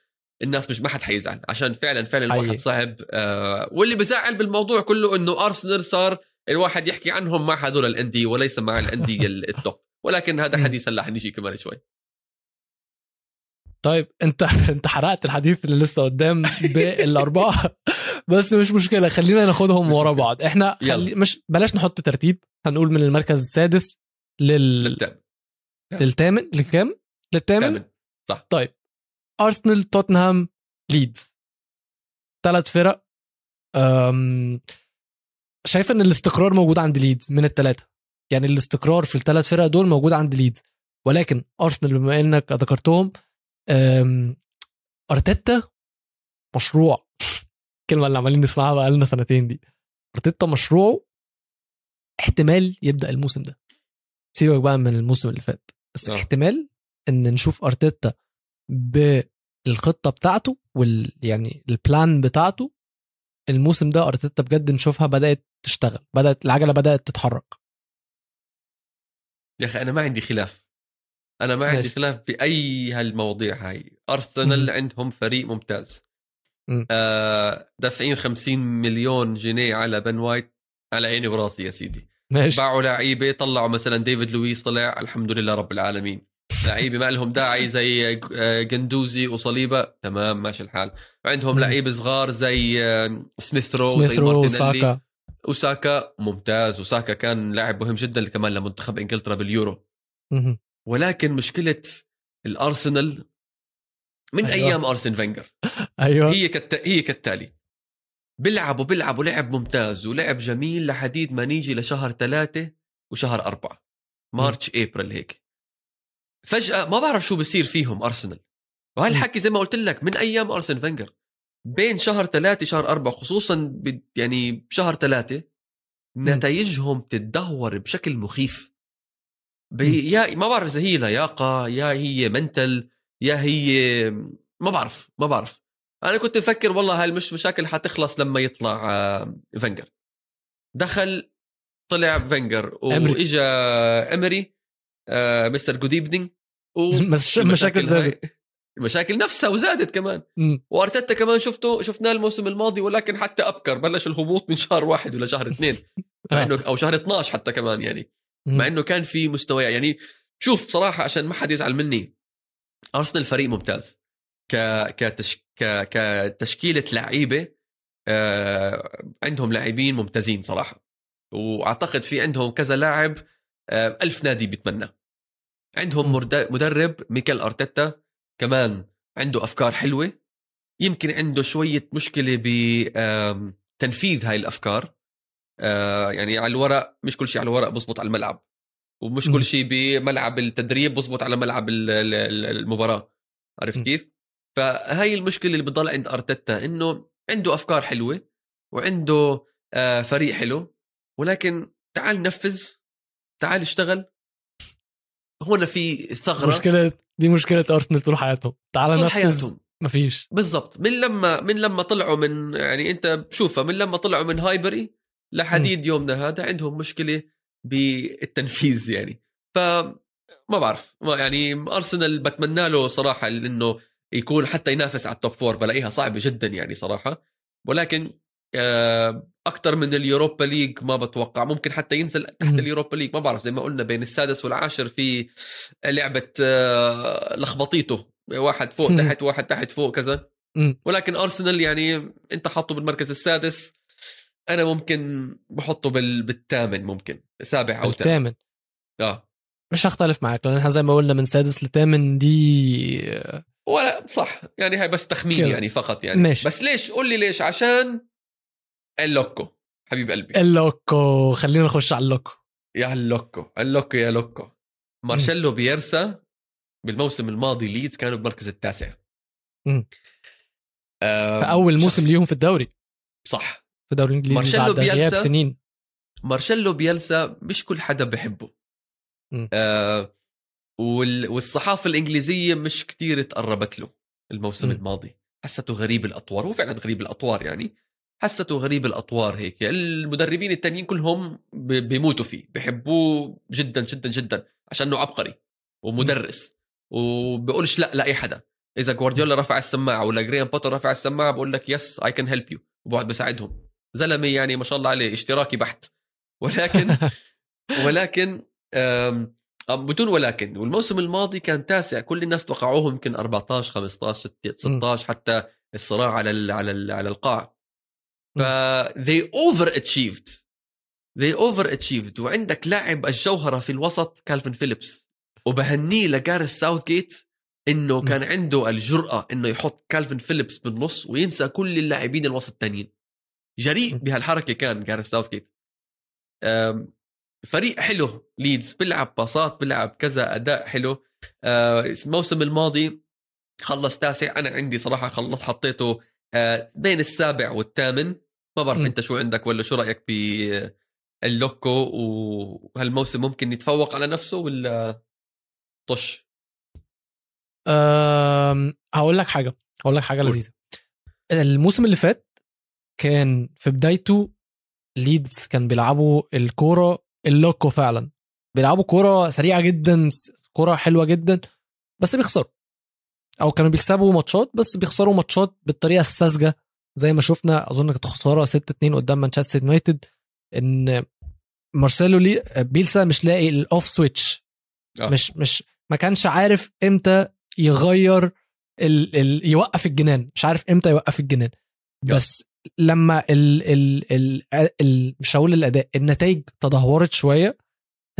الناس مش ما حد حيزعل عشان فعلا فعلا الواحد. صعب آه واللي بزعل بالموضوع كله إنه ارسنال صار الواحد يحكي عنهم مع هذول الأندية وليس مع الأندية [LAUGHS] ال- التوب ولكن هذا. حديث هلا حنيجي كمان شوي. طيب انت [LAUGHS] انت حرقت الحديث اللي لسه قدام بالأربعة. [LAUGHS] بس مش مشكلة خلينا ناخدهم ورا. بعض. إحنا. خلي... مش بلاش نحط ترتيب. هنقول من المركز السادس لل... للتام للثامن. لكام؟ للثامن؟ صح. طيب. ارسنال توتنهام ليدز ثلاث فرق. أم... شايف إن الاستقرار موجود عند ليدز من الثلاثه يعني الاستقرار في الثلاث فرق دول موجود عند ليدز. ولكن أرسنال بما إنك ذكرتهم. أرتيتا مشروع. [LAUGHS] الكلمة اللي عمالين نسمعها بقى لنا سنتين دي. أرتيتا مشروعه احتمال يبدأ الموسم ده. سيبك بقى من الموسم اللي فات. بس آه. احتمال إن نشوف أرتيتا بالخطة بتاعته وال يعني ال plan بتاعته. الموسم ده أرتيتا بجد نشوفها بدأت تشتغل بدأت العجلة بدأت تتحرك. يا أخي أنا ما عندي خلاف. أنا ما عندي. خلاف بأي هالمواضيع هاي. أرسنال. عندهم فريق ممتاز. مم. آه دافعين 50 مليون جنيه على بن وايت على عيني وراسي يا سيدي. ماشي. باعوا لعيبه طلعوا مثلا ديفيد لويس طلع الحمد لله رب العالمين. لعيبه ما لهم داعي [LAUGHS] زي آه، جندوزي وصليبة. تمام ماشي الحال. عندهم. لعيبة صغار زي آه، سميث رو سميث رو مارتينيلي ساكا وساكا ممتاز. وساكا كان لاعب مهم جدا كمان لمنتخب إنجلترا باليورو. ولكن مشكلة الأرسنال من أيوة. أيام أرسن فينجر. [LAUGHS] أيوه. هي كالت... هي كالتالي. بيلعبوا بيلعبوا لعب ممتاز ولعب جميل لحديد ما نيجي لشهر ثلاثة وشهر أربعة. March April هيك. فجأة ما بعرف شو بصير فيهم أرسنال. وهالحكي زي ما قلت لك من أيام أرسن فينجر. بين شهر ثلاثة شهر أربعة خصوصا. يعني بشهر ثلاثة نتائجهم تتدهور بشكل مخيف. يا ما بعرف إذا هي لياقة يا هي mental يا هي ما بعرف ما بعرف أنا كنت مفكر والله هاي المش مشاكل حتخلص لما يطلع آه، فينجر دخل طلع فينجر أمري. وإجا أمري آه، Mister Good Evening مش مشاكل زادت المشاكل نفسها وزادت كمان. وأرتيتا كمان شفته شفناه الموسم الماضي ولكن حتى أبكر بلش الهبوط من شهر واحد ولا شهر اثنين. [LAUGHS] مع آه. انه أو شهر 12 حتى كمان يعني. مع إنه كان في مستوى يعني شوف صراحة عشان ما حد يزعل مني أرسنال فريق ممتاز. ك كتش... ك كتشكيلة لعيبة آه... عندهم لاعبين ممتازين صراحة. وأعتقد في عندهم كذا لاعب آه... ألف نادي بيتمنى. عندهم مرد... مدرب ميكال أرتيتا كمان عنده أفكار حلوة. يمكن عنده شوية مشكلة بتنفيذ هاي الأفكار. آه، يعني على الورق مش كل شيء على الورق بزبط على الملعب. ومش كل شيء بملعب التدريب بزبط على ملعب المباراة. عرفت كيف؟ فهاي المشكلة اللي بتضل عند أرتيتا إنه عنده أفكار حلوة وعنده آه، فريق حلو. ولكن تعال نفذ تعال اشتغل. هنا في ثغرة. مشكلة دي مشكلة أرسنال طول حياتهم. تعال طول حياتهم. مفيش. بالضبط. من لما من لما طلعوا من يعني أنت بشوفها من لما طلعوا من هايبري لحديد يومنا هذا عندهم مشكلة بالتنفيذ يعني. ف ما بعرف. ما يعني أرسنال بتمنى له صراحة إنه يكون حتى ينافس على ال top four بلاقيها صعبة جدا يعني صراحة. ولكن أكثر من اليوروبا ليج ما بتوقع ممكن حتى ينزل تحت اليوروبا ليج ما بعرف زي ما قلنا بين السادس والعاشر في لعبة آه، لخبطيته. واحد فوق تحت واحد تحت فوق كذا. ولكن أرسنال يعني أنت حاطه بالمركز السادس أنا ممكن بحطه بال... بالثامن ممكن سابع أو الثامن آه. مش هختلف معك لأن إحنا زي ما قلنا من سادس لثامن دي ولا صح يعني هاي بس تخمين. يعني فقط يعني. ماشي. بس ليش؟ قول لي ليش؟ عشان اللوكو حبيب قلبي. اللوكو خلينا نخش على اللوكو. يا اللوكو اللوكو يا لوكو. مارسيلو بييلسا بالموسم الماضي ليدز كانوا بالمركز التاسع. أول موسم ليهم في الدوري. صح. في الدوري الإنجليزي مارسيلو بعد غياب سنين. مارسيلو بييلسا مش كل حدا بحبه. آه وال... والصحافة الإنجليزية مش كتير تقربت له الموسم م. الماضي. حسته غريب الأطوار هو فعلا غريب الأطوار يعني. حسته غريب الأطوار هيك. المدربين التانيين كلهم بيموتوا فيه بحبوه جدا جدا جدا عشان إنه عبقري ومدرس وبقولش لأ لأي حدا. إذا جوارديولا رفع السماعة ولا جراهام بوتر رفع السماعة بقول لك yes I can help you وبقعد بساعدهم. زلمة يعني ما شاء الله عليه اشتراكي بحت. [LAUGHS] ولكن ولكن بدون ولكن والموسم الماضي كان تاسع. كل الناس توقعوه يمكن 14 15 16 حتى الصراع على ال على ال على القاع. ف they over achieved they over achieved وعندك لاعب الجوهرة في الوسط كالفن فيليبس. وبهنيه لجاريث ساوث جيت انه كان عنده الجرأة إنه يحط كالفن فيليبس بالنص وينسى كل اللاعبين الوسط الثانيين جريء بهالحركة كان جاريث ساوث جيت فريق حلو. ليدز بيلعب باصات بيلعب كذا أداء حلو. آه، الموسم الماضي خلص تاسع. أنا عندي صراحة خلص حطيته آه، بين السابع والثامن. ما بعرف أنت شو عندك ولا شو رأيك بال loco وهالموسم ممكن يتفوق على نفسه ولا طش؟ أه هقول لك حاجة هقول لك حاجة لذيذة. الموسم اللي فات كان في بدايته ليدز كان بيلعبوا الكورة ال loco فعلا. بيلعبوا كورة سريعة جدا كورة حلوة جدا بس بيخسروا. أو كانوا بيكسبوا ماتشات بس بيخسروا ماتشات بالطريقة الساذجة. زي ما شفنا أظن كانت خسارة 6 2 قدام مانشستر يونايتد إن مارسيلو بيلسا مش لاقي ال off switch آه. مش مش ما كانش عارف إمتى يغير ال ال يوقف الجنان مش عارف إمتى يوقف الجنان آه. بس لما ال ال ال ال مش هقول الأداء النتائج تدهورت شوية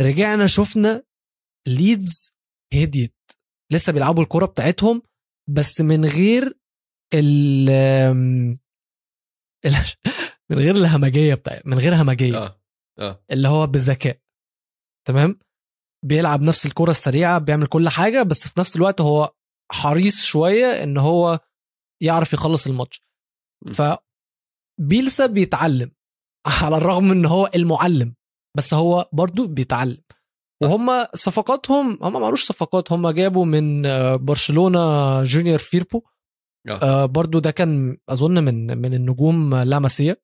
رجعنا شفنا ليدز هديت لسه بيلعبوا الكرة بتاعتهم بس من غير ال من غير الهمجية بتاع من غير همجية. آه. آه. اللي هو بالذكاء. تمام؟ بيلعب نفس الكرة السريعة بيعمل كل حاجة بس في نفس الوقت هو حريص شوية إن هو يعرف يخلص الماتش. ف بيلسا بيتعلم على الرغم إن هو المعلم بس هو برضو بيتعلم. وهم صفقاتهم هم ما عملوش صفقات هم جابوا من آه، برشلونة جونيور فيربو. آه. برضو ده كان أظن من من النجوم لاماسيا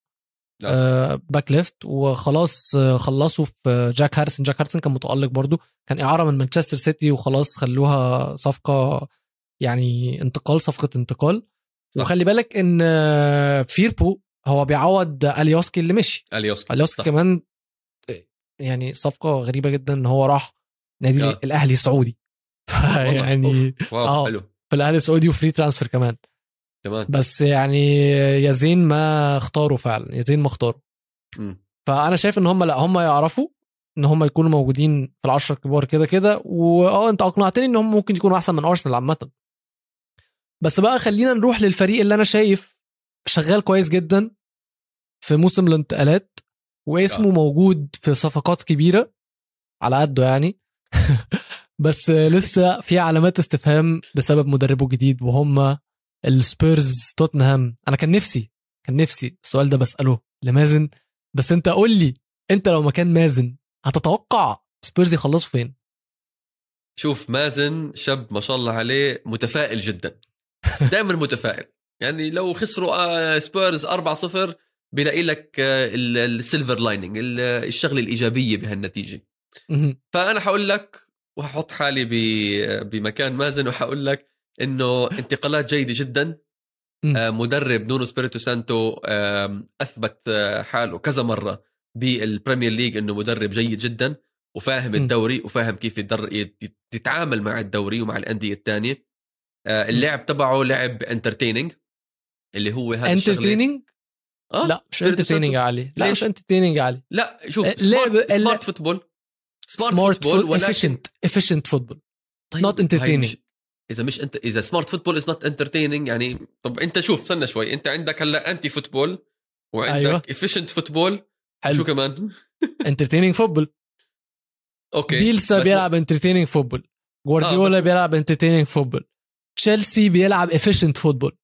آه back left. وخلاص آه، خلصوا في جاك هارسون جاك هارسون كان متألق برضو. كان إعارة من مانشستر سيتي وخلاص خلوها صفقة يعني انتقال صفقة انتقال. صح. وخلي بالك إن آه، فيربو هو بيعوض أليوسكي اللي مشي. أليوسكي. أليوسكي كمان يعني صفقة غريبة جدا إن هو راح نادي آه. الأهلي السعودي. [LAUGHS] يعني آه. حلو. في الأهلي السعودي و free transfer كمان. كمان بس يعني يا زين ما اختاروا فعلا يا زين ما اختاروا. فأنا شايف إن هم لا هم يعرفوا إن هم يكونوا موجودين في العشرة الكبار كده كده وآه أنت أقنعتني إن هم ممكن يكونوا أحسن من ارسنال عامة بس بقى خلينا نروح للفريق اللي أنا شايف شغال كويس جدا في موسم الانتقالات واسمه آه. موجود في صفقات كبيرة على قده يعني [LAUGHS] بس لسه في علامات استفهام بسبب مدربه الجديد وهم السبيرز توتنهام. أنا كان نفسي كان نفسي السؤال ده بسأله لمازن. بس أنت قول لي أنت لو مكان مازن هتتوقع سبيرز يخلصوا فين؟ شوف مازن شاب ما شاء الله عليه متفائل جدا. [LAUGHS] دائما متفائل. يعني لو خسروا آه، سبيرز 4-0 بيلاقي لك آه، ال- ال silver lining ال- الشغلة الإيجابية بهالنتيجة. فأنا حقول لك وهحط حالي ب- بمكان مازن وحقول لك إنه انتقالات جيدة جدا. آه، مدرب نونو اسبيريتو سانتو أثبت آه، حاله كذا مرة بالبريمير ليج إنه مدرب جيد جدا وفاهم. الدوري وفاهم كيف يتعامل مع الدوري ومع الأندية الثانية. اللعب تبعه لعب entertaining اللي هو هذا entertaining آه لا مش entertaining علي. لا؟ مش entertaining علي. لا شوف آه، smart, smart football smart football ولكن- efficient efficient football entertaining. مش- إذا مش انت إذا smart football is not entertaining يعني طب أنت شوف استنى شوي أنت عندك هلأ anti football وعندك أيوة. football شو حلو. كمان؟ [LAUGHS] entertaining football okay. بيلسا بيلعب entertaining football جوارديولا آه، بيلعب entertaining football تشيلسي بيلعب efficient football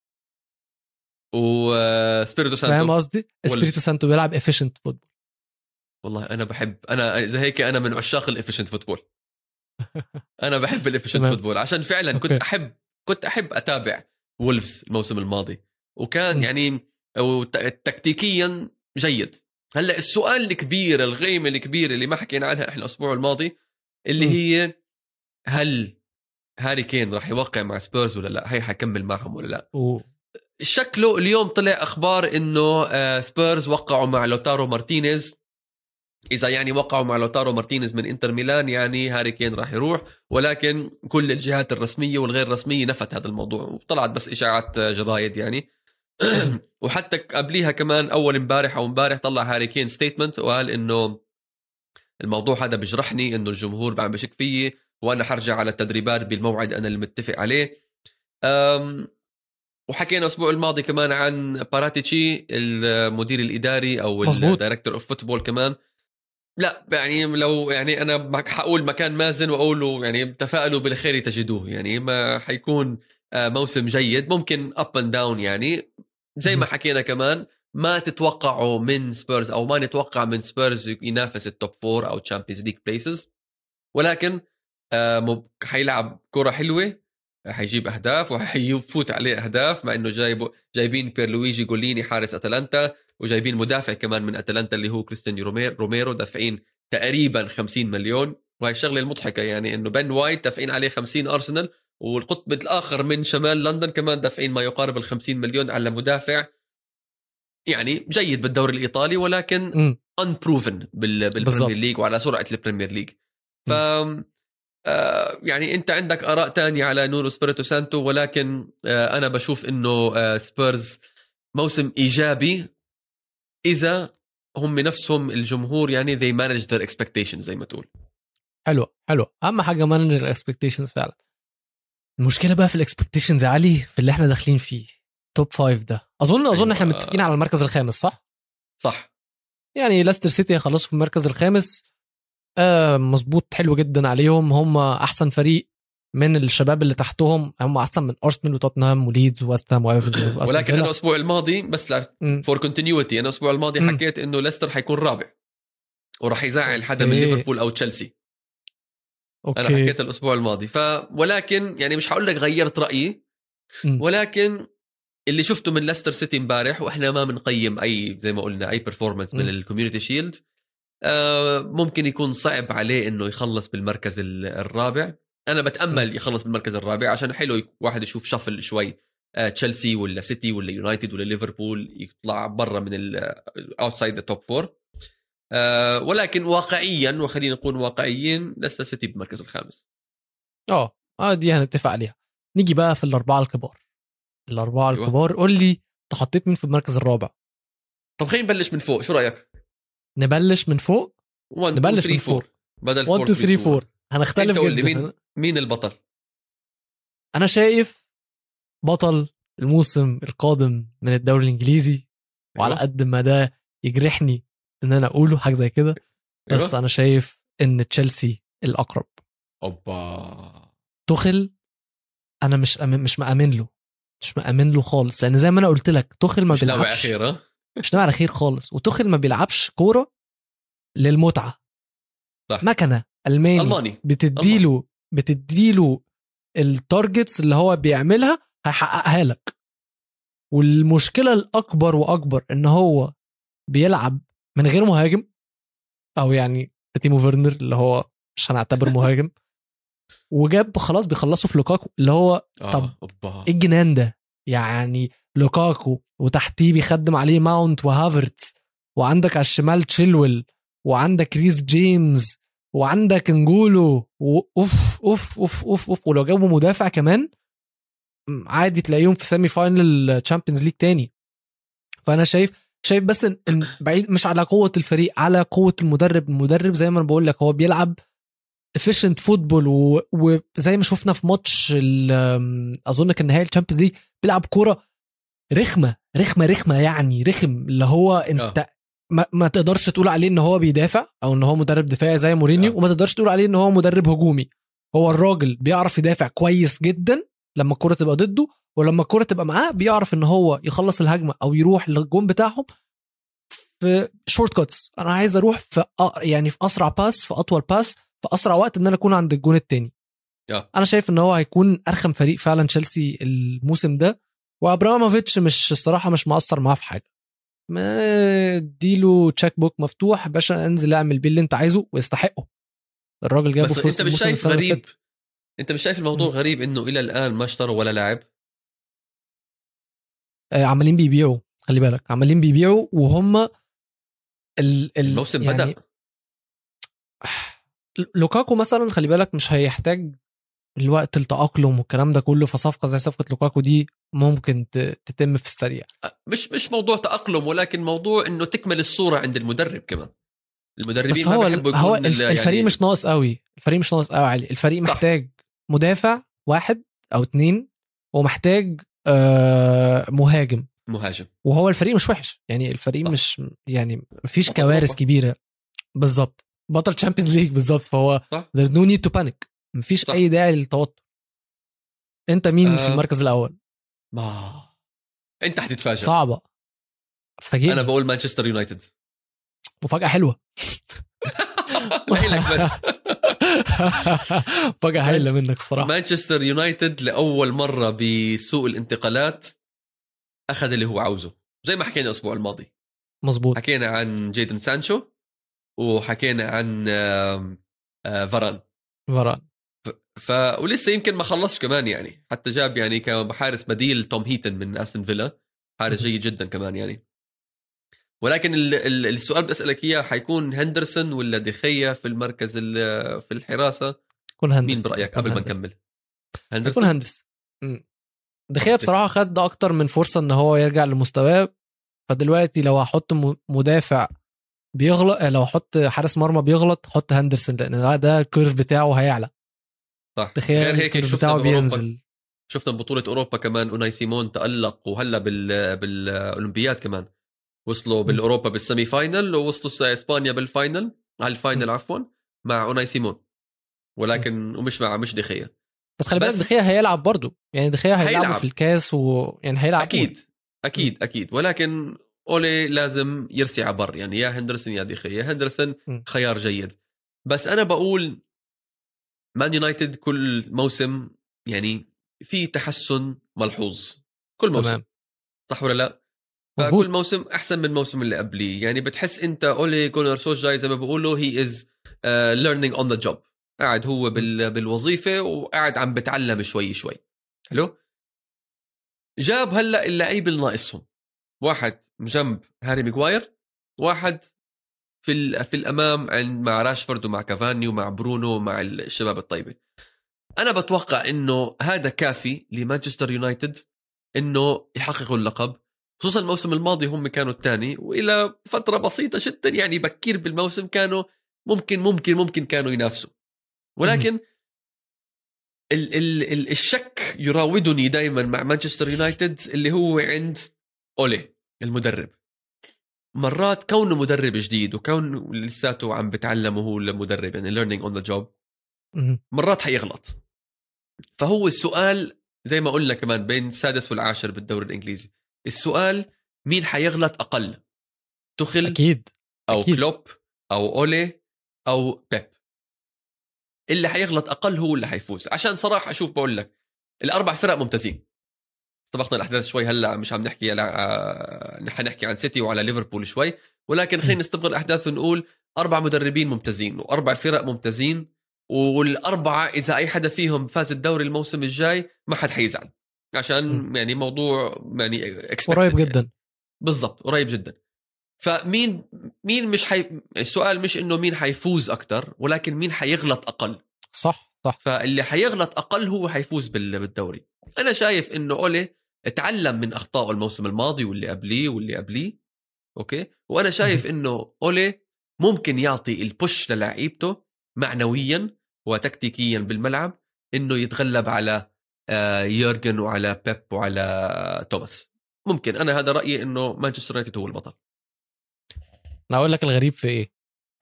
وسبيريتو فاهم سانتو قصدي؟ اسبيريتو سانتو بيلعب efficient football والله أنا بحب أنا إذا هيك أنا من عشاق ال efficient football أنا بحب ال efficient تمام. football عشان فعلا كنت okay. احب كنت أحب أتابع وولفز الموسم الماضي وكان. يعني تكتيكيا جيد هلأ السؤال الكبير الغيمة الكبيرة اللي ما حكينا عنها إحنا الأسبوع الماضي اللي. هي هل هاري كين راح يوقع مع سبيرز ولا لا هي حيكمل معهم ولا لا. شكله اليوم طلع أخبار إنه آه، سبيرز وقعوا مع لوتارو مارتينيز إذا يعني وقعوا مع لوتارو مارتينيز من إنتر ميلان يعني هاري كين راح يروح ولكن كل الجهات الرسمية والغير رسمية نفت هذا الموضوع وطلعت بس إشاعات جرايد يعني. [CLEARS THROAT] وحتى قبليها كمان أول امبارح أو امبارح طلع هاري كين statement وقال إنه الموضوع هذا بجرحني إنه الجمهور عم بشك فيي وأنا حرجع على التدريبات بالموعد أنا اللي متفق عليه. وحكينا الأسبوع الماضي كمان عن باراتيتشي المدير الإداري أو. ال director of football كمان. لا يعني لو يعني أنا حقول مكان مازن واقول له يعني تفائلوا بالخير تجدوه. يعني ما حيكون آه، موسم جيد ممكن up and down يعني. زي ما. حكينا كمان ما تتوقعوا من سبيرز أو ما نتوقع من سبيرز ينافس ال top four أو تشامبيونز ليج places ولكن آه، حيلعب كرة حلوة حيجيب أهداف وحيفوت عليه أهداف مع إنه جايبه جايبين بيرلويجي جوليني حارس أتلانتا. وجايبين مدافع كمان من أتلانتا اللي هو كريستيان رومير روميرو دافعين تقريبا 50 مليون. وهي الشغلة المضحكة يعني إنه بن وايت دافعين عليه 50 أرسنال والقطب الآخر من شمال لندن كمان دافعين ما يقارب ال 50 مليون على مدافع. يعني جيد بالدوري الإيطالي ولكن بالضبط. بالبريمير ليج وعلى سرعة البريمير ليج ف آه، يعني أنت عندك آراء تانية على نونو سبيريتو سانتو ولكن آه، أنا بشوف إنه آه، سبيرز موسم إيجابي. إذا هم نفسهم الجمهور يعني they manage their expectations زي ما تقول. حلو حلو. أهم حاجة manage ال expectations فعلا. المشكلة بقى في ال expectations يا علي في اللي إحنا داخلين فيه. top five ده. أظن أظن أيوة. إحنا متفقين على المركز الخامس صح؟ صح. يعني ليستر سيتي هيخلصوا في المركز الخامس. آه مظبوط حلو جدا عليهم. هم أحسن فريق من الشباب اللي تحتهم هم احسن من أرسنال وتوتنهام وليدز وأيفرتون وأستون ولكن. أنا الأسبوع الماضي بس. for continuity أنا الأسبوع الماضي مم. حكيت إنه ليستر حيكون رابع وراح يزعل حدا من. ليفربول أو تشيلسي أنا أوكي حكيت الأسبوع الماضي ف ولكن يعني مش هقول لك غيرت رأيي. ولكن اللي شفته من ليستر سيتي امبارح وإحنا ما بنقيم أي زي ما قلنا أي performance من. الكوميونتي شيلد آه ممكن يكون صعب عليه إنه يخلص بالمركز ال- الرابع أنا بتأمل يخلص بالمركز الرابع عشان حلو واحد يشوف shuffle شوي آه تشيلسي ولا سيتي ولا يونايتد ولا ليفربول يطلع برا من outside the top four ولكن واقعيا وخلينا نكون واقعيين ليستر سيتي بالمركز الخامس. آه دي هنتفق عليها. نيجي بقى في الأربعة الكبار. الأربعة أيوة. الكبار قول لي انت حطيت مين في المركز الرابع. طب خلينا نبلش من فوق شو رأيك؟ نبلش من فوق؟ 1 نبلش 2 من 3 4 فوق. بدل 1 2 3 4 هنختلف جدا. مين؟ مين البطل؟ أنا شايف بطل الموسم القادم من الدوري الإنجليزي وعلى أيوة. قد ما ده يجرحني إن أنا أقوله حاجة زي كده بس أيوة. أنا شايف إن تشيلسي الأقرب أوبا تخل أنا مش أمن مش مأمن له مش مأمن له خالص لأن زي ما أنا قلت لك تخل ما مش بيلعبش أخير ها؟ مش على خير خالص وتخل ما بيلعبش كورة للمتعة صح. مكنة ألماني ألماني بتديله بتديله ال targets اللي هو بيعملها هيحققها لك والمشكلة الأكبر وأكبر إن هو بيلعب من غير مهاجم أو يعني تيمو فيرنر اللي هو مش هنعتبر [LAUGHS] مهاجم وجاب خلاص بيخلصوا في لوكاكو اللي هو آه. طب إيه الجنان ده يعني لوكاكو وتحتيه بيخدم عليه ماونت وهافرتس وعندك على الشمال تشيلويل وعندك ريس جيمس وعندك انجولو و- أوف أوف أوف أوف أوف ولو جابوا مدافع كمان عادي تلاقيهم في semi final تشامبيونز ليج تاني. فأنا شايف شايف بس إن بعيد مش على قوة الفريق على قوة المدرب. المدرب زي ما أنا بقول لك هو بيلعب efficient football وزي ما شفنا في ماتش أظن كان نهائي الشامبيونز ليج بيلعب كورة رخمة رخمة رخمة يعني رخم. اللي هو أنت ما, ما تقدرش تقول عليه إن هو بيدافع أو إن هو مدرب دفاعي زي مورينيو آه. وما تقدرش تقول عليه إن هو مدرب هجومي هو الراجل بيعرف يدافع كويس جدا لما الكرة تبقى ضده ولما الكرة تبقى معاه بيعرف إن هو يخلص الهجمة أو يروح للجون بتاعهم في short cuts أنا عايز أروح في أ- يعني في أسرع pass في أطول pass في أسرع وقت إن أنا أكون عند الجون التاني آه. أنا شايف إن هو هيكون أرخم فريق فعلا تشيلسي الموسم ده وأبراموفيتش مش الصراحة مش مقصر معاه في حاجة ما اديله cheque book مفتوح باشا انزل اعمل بيه اللي انت عايزه ويستحقه. الراجل جابه بس انت مش شايف غريب. انت مش شايف الموضوع مم. غريب انه إلى الآن ما اشتروا ولا لاعب؟ آه، عمالين بيبيعوا خلي بالك. عمالين بيبيعوا وهم ال ال الموسم يعني بدا [SIGHS] لوكاكو مثلا خلي بالك مش هيحتاج الوقت التأقلم والكلام ده كله فصفقة زي صفقة لوكاكو دي ممكن تتم في السريع. مش مش موضوع تأقلم ولكن موضوع إنه تكمل الصورة عند المدرب كمان. المدربين بس ما هو بيحبوا هو الفريق يعني مش ناقص قوي الفريق مش ناقص قوي علي. الفريق صح. محتاج مدافع واحد أو اتنين ومحتاج آه مهاجم. مهاجم. وهو الفريق مش وحش يعني الفريق صح. مش يعني مفيش كوارث. كبيرة. بالظبط بطل تشامبيونز ليج بالظبط فهو there's no need to panic. مفيش صح. أي داعي للتوتر. أنت مين في آه. المركز الأول؟ ما انت حتتفاجئ. صعبة. فاجئني. أنا بقول مانشستر يونايتد. مفاجأة حلوة. [LAUGHS] لك بس. [LAUGHS] مفاجأة هايلة منك الصراحة. مانشستر يونايتد لأول مرة بسوق الانتقالات أخذ اللي هو عاوزه. زي ما حكينا الأسبوع الماضي. مظبوط. حكينا عن جيدن سانشو وحكينا عن آه، فاران. فران ف ولسه يمكن ما خلصش كمان يعني. حتى جاب يعني كحارس بديل توم هيتن من أستون فيلا. حارس. جيد جدا كمان يعني. ولكن ال- ال- السؤال بدي اسالك إياه حيكون هندرسون ولا دخيا في المركز ال- في الحراسة؟ كون هندس مين برأيك قبل ما نكمل؟ يكون هندرسون؟ هندس مم. دخيا بصراحة خد أكتر من فرصة إن هو يرجع لمستواه. فدلوقتي لو هحط مدافع بيغلط لو أحط حارس مرمى بيغلط حط هندرسون لأن ده ال curve بتاعه هيعلى. صح. تخيل دي خيا curve بتاعه بينزل. شفنا ببطولة أوروبا كمان أوناي سيمون تألق وهلا بال بالأولمبياد كمان. وصلوا بالأوروبا بال semi final ووصلوا إسبانيا بال final على ال final. عفوا مع أوناي سيمون. ولكن ومش مع مش دخيا بس خلي بالك بس- دخيا هيلعب برضه. يعني دخيا هيلعب هيلعب. في الكاس ويعني هيلعب أكيد أكيد أكيد. ولكن أولي لازم يرسي عبر يعني يا هندرسون يا دخيا هندرسون. خيار جيد. بس أنا بقول مان يونايتد كل موسم يعني في تحسن ملحوظ كل موسم. تمام. صح ولا لا؟ مظبوط. كل موسم أحسن من الموسم اللي قبليه. يعني بتحس أنت أولي جونار سولشاير زي ما بيقولوا he is learning on the job قاعد هو بال, بالوظيفة وقاعد عم بتعلم شوي شوي. حلو؟ جاب هلأ اللعيبه اللي ناقصهم واحد جنب هاري ماجواير واحد في في الأمام عند مع راشفورد ومع كافاني ومع برونو ومع الشباب الطيبة. أنا بتوقع إنه هذا كافي لمانشستر يونايتد إنه يحققوا اللقب خصوصا الموسم الماضي هم كانوا الثاني وإلى فترة بسيطة جدا يعني بكير بالموسم كانوا ممكن ممكن ممكن كانوا ينافسوا. ولكن ال ال ال الشك يراودني دائما مع مانشستر يونايتد اللي هو عند أولي المدرب. مرات كونه مدرب جديد وكون لساته عم بتعلم وهو المدرب يعني learning on the job. مرات حيغلط. فهو السؤال زي ما قلنا كمان بين السادس والعاشر بالدوري الإنجليزي السؤال مين حيغلط أقل؟ تخل أكيد أو أكيد. كلوب أو أولي أو بيب. اللي حيغلط أقل هو اللي حيفوز. عشان صراحة أشوف بقول لك الأربع فرق ممتازين. طبقنا الأحداث شوي هلأ مش عم نحكي على آه، نحن نحكي عن سيتي وعلى ليفربول شوي. ولكن خلينا نستبق الأحداث ونقول أربع مدربين ممتازين وأربع فرق ممتازين والأربعة إذا أي حدا فيهم فاز الدوري الموسم الجاي ما حد حيزعل. عشان يعني موضوع يعني قريب يعني. جدا. بالضبط قريب جدا. فمين مين مش حي... السؤال مش إنه مين حيفوز أكثر ولكن مين حيغلط أقل. صح. صح. فاللي حيغلط أقل هو حيفوز بال- بالدوري. أنا شايف إنه أولي اتعلم من أخطائه الموسم الماضي واللي قبليه واللي قبليه أوكي؟ وأنا شايف إنه أولي ممكن يعطي ال push للاعيبته معنويا وتكتيكيا بالملعب إنه يتغلب على آه، يورجن وعلى بيب وعلى توماس. ممكن. أنا هذا رأيي إنه مانشستر يونايتد هو البطل. أنا أقول لك الغريب في إيه؟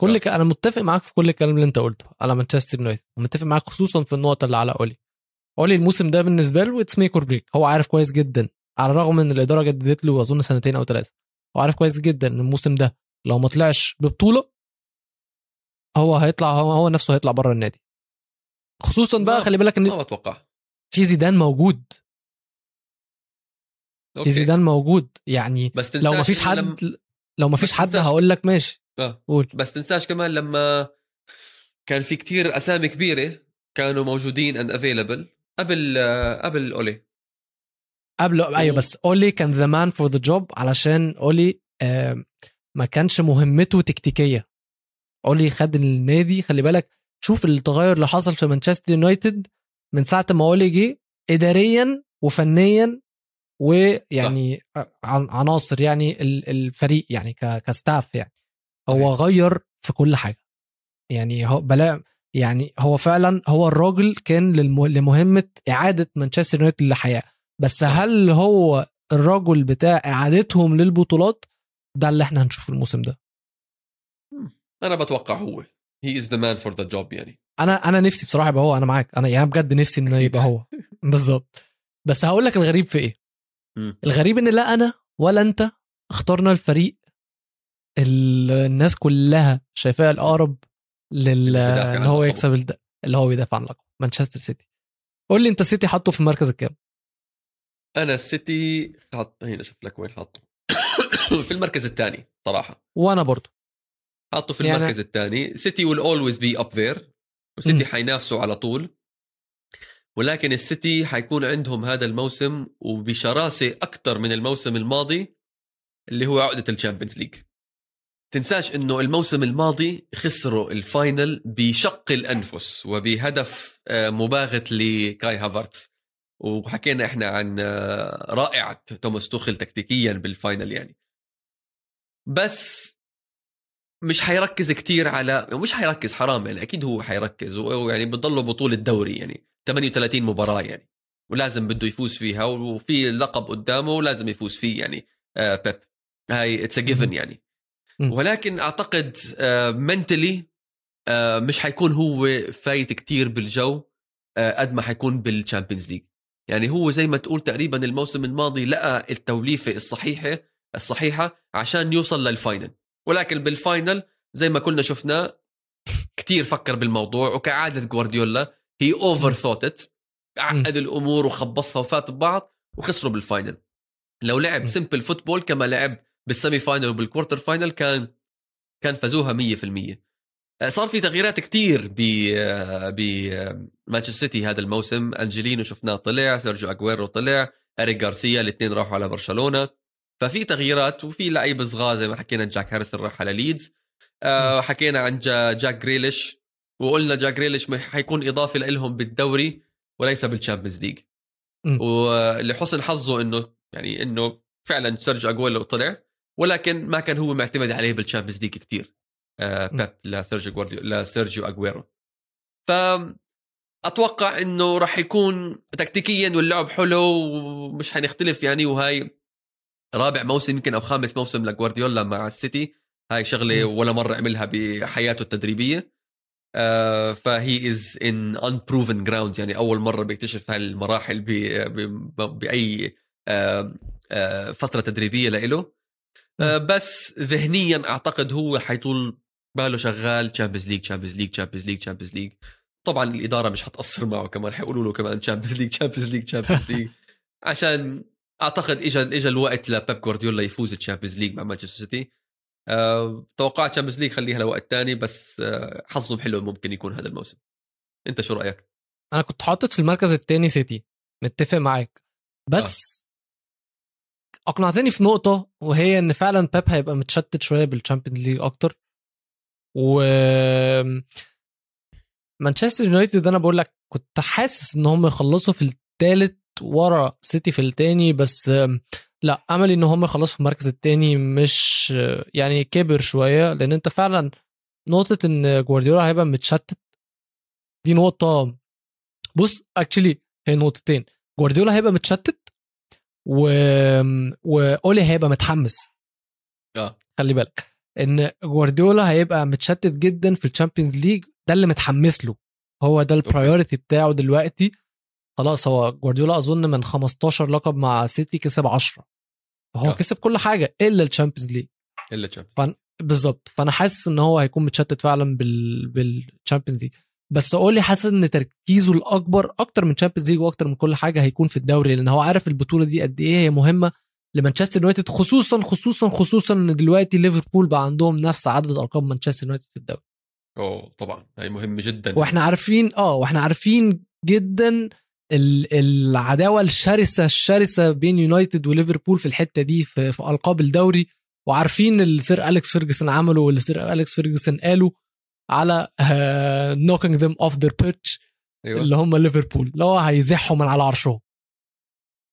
كل. ك... أنا متفق معاك في كل الكلام اللي أنت قلته على مانشستر يونايتد. ومتفق معاك خصوصا في النقطة اللي على أولي. أولي الموسم ده بالنسبة له it's make or break هو عارف كويس جدا على الرغم إن الإدارة جددت له أظن سنتين أو ثلاثة هو عارف كويس جدا إن الموسم ده لو ما طلعش ببطولة هو هيطلع هو, هو نفسه هيطلع بره النادي. خصوصا بقى خلي بالك إن ما بتوقع في زيدان موجود. في أوكي. زيدان موجود. يعني بس لو ما فيش حد. لو ما فيش حد هقول لك ماشي. آه. قول. بس تنساش كمان لما كان في كتير أسامي كبيرة كانوا موجودين and available قبل قبل أولي. قبل أيوه بس أولي كان the man for the job علشان أولي آه ما كانش مهمته تكتيكية. أولي خد النادي خلي بالك شوف التغير اللي حصل في مانشستر يونايتد من ساعة ما أولي جه اداريا وفنيا ويعني عن- عناصر يعني ال- الفريق يعني كستاف يعني. هو غير في كل حاجة. يعني هو بلا يعني هو فعلا هو الراجل كان للم- لمهمة إعادة مانشستر يونايتد للحياة. بس هل هو الرجل بتاع إعادتهم للبطولات؟ ده اللي إحنا هنشوفه الموسم ده. أنا بتوقع هو. he is the man for the job يعني. أنا أنا نفسي بصراحة يبقى هو. أنا معاك. أنا يعني بجد نفسي إنه. يبقى هو. [LAUGHS] بالظبط. بس هقول لك الغريب في إيه. الغريب إن لا أنا ولا أنت اخترنا الفريق الناس كلها شايفاه الأقرب لل اللي ان هو. يكسب الد... اللي هو بيدافع عن لقبه مانشستر سيتي. قول لي انت السيتي حاطه في المركز الكام؟ أنا السيتي حط هنا أشوف لك وين حاطه [COUGHS] في المركز الثاني صراحة. وأنا برضو. حطه في يعني- المركز الثاني. City will always be up there. وسيتي حينافسوا على طول. ولكن السيتي حيكون عندهم هذا الموسم وبشراسة أكثر من الموسم الماضي اللي هو عقدة ال Champions League. تنساش إنه الموسم الماضي خسروا ال final بشق الأنفس وبهدف آه، مباغت لكاي هافرتز وحكينا إحنا عن آه، رائعة توماس توخل تكتيكيا بال final يعني. بس مش حيركز كتير على مش حيركز حرام يعني أكيد هو حيركز ويعني بتضله بطولة دوري يعني 38 مباراة يعني. ولازم بده يفوز فيها وفي لقب قدامه ولازم يفوز فيه يعني آه بيب. هاي it's given يعني. ولكن أعتقد mentally مش حيكون هو فايت كتير بالجو آه، قد ما حيكون بال Champions League يعني هو زي ما تقول تقريبا الموسم الماضي لقى التوليفة الصحيحة الصحيحة عشان يوصل لل final ولكن بال final زي ما كلنا شفنا كتير فكر بالموضوع وكعادة جوارديولا he overthought عقد الأمور وخبصها وفات ببعض وخسروا بال final لو لعب. simple football كما لعب بال semi-final وبال quarter-final كان كان فازوها 100% آه، صار في تغييرات كتير ب بمانشستر سيتي هذا الموسم. أنجلينو شفناه طلع سيرجيو اجويرو طلع إريك غارسيا الاثنين راحوا على برشلونة. ففي تغييرات وفي لعيبه صغار زي ما حكينا جاك هاريسون راح على ليدز. آه حكينا عن جا جاك جريليش. وقلنا جاك جريليش حيكون إضافة لهم بالدوري وليس بال Champions League. مم. ولحسن حظه انه يعني إنه فعلا سيرجيو اجويرو طلع. ولكن ما كان هو معتمد عليه بال Champions League كثير آه. بيب لسيرجيو جوارديو لسيرجيو اجويرو ف أتوقع إنه راح يكون تكتيكيا واللعب حلو ومش حنختلف يعني وهاي رابع موسم يمكن أو خامس موسم لجوارديولا مع السيتي. هاي شغلة. ولا مرة عملها بحياته التدريبية. آه، فهي is on unproven ground يعني أول مرة بيكتشف هالمراحل بأي آه، آه، فترة تدريبية لإله. بس ذهنيا أعتقد هو حيطول باله شغال Champions League Champions League Champions League Champions League طبعا الإدارة مش حتقصر معه كمان حيقولوا له كمان Champions League Champions League Champions League عشان أعتقد اجى اجى الوقت لبيب جوارديولا يفوز ال Champions League مع مانشستر سيتي أه توقعت Champions League خليها لوقت تاني بس أه حظهم حلو ممكن يكون هذا الموسم. أنت شو رأيك؟ أنا كنت حاطط في المركز الثاني سيتي متفق معاك. بس أقنعتني في نقطة وهي إن فعلا بيب هيبقى متشتت شوية بال Champions League أكتر. و مانشستر يونايتد أنا بقول لك كنت حاسس إن هم يخلصوا في الثالث ورا سيتي في الثاني بس لا أملي إن هم يخلصوا في المركز الثاني مش يعني كبر شوية لأن أنت فعلا نقطة إن جوارديولا هيبقى متشتت دي نقطة. بص actually هي نقطتين. جوارديولا هيبقى متشتت و... وأولي هيبقى متحمس. آه. خلي بالك. إن جوارديولا هيبقى متشتت جدا في ال Champions League ده اللي متحمس له. هو ده ال priority بتاعه دلوقتي. خلاص هو جوارديولا أظن من 15 لقب مع سيتي كسب 10 فهو آه. كسب كل حاجة إلا ال Champions League. إلا Champions بالظبط. فأنا حاسس إن هو هيكون متشتت فعلا بال بال Champions League. بس أقول لي حاسس إن تركيزه الأكبر أكتر من Champions League وأكتر من كل حاجة هيكون في الدوري؟ لأن هو عارف البطولة دي قد إيه هي مهمة لمانشستر يونايتد خصوصا خصوصا خصوصا إن دلوقتي ليفربول بقى عندهم نفس عدد أرقام مانشستر يونايتد في الدوري. أوه طبعا. هاي مهمة جدا. وإحنا عارفين آه وإحنا عارفين جدا ال- العداوة الشرسة الشرسة بين يونايتد وليفربول في الحتة دي في, في ألقاب الدوري وعارفين اللي سير أليكس فيرجسون عمله واللي سير أليكس فيرجسون قاله. على knocking them off their perch اللي هم ليفربول. اللي هو هيزحوا من على عرشهم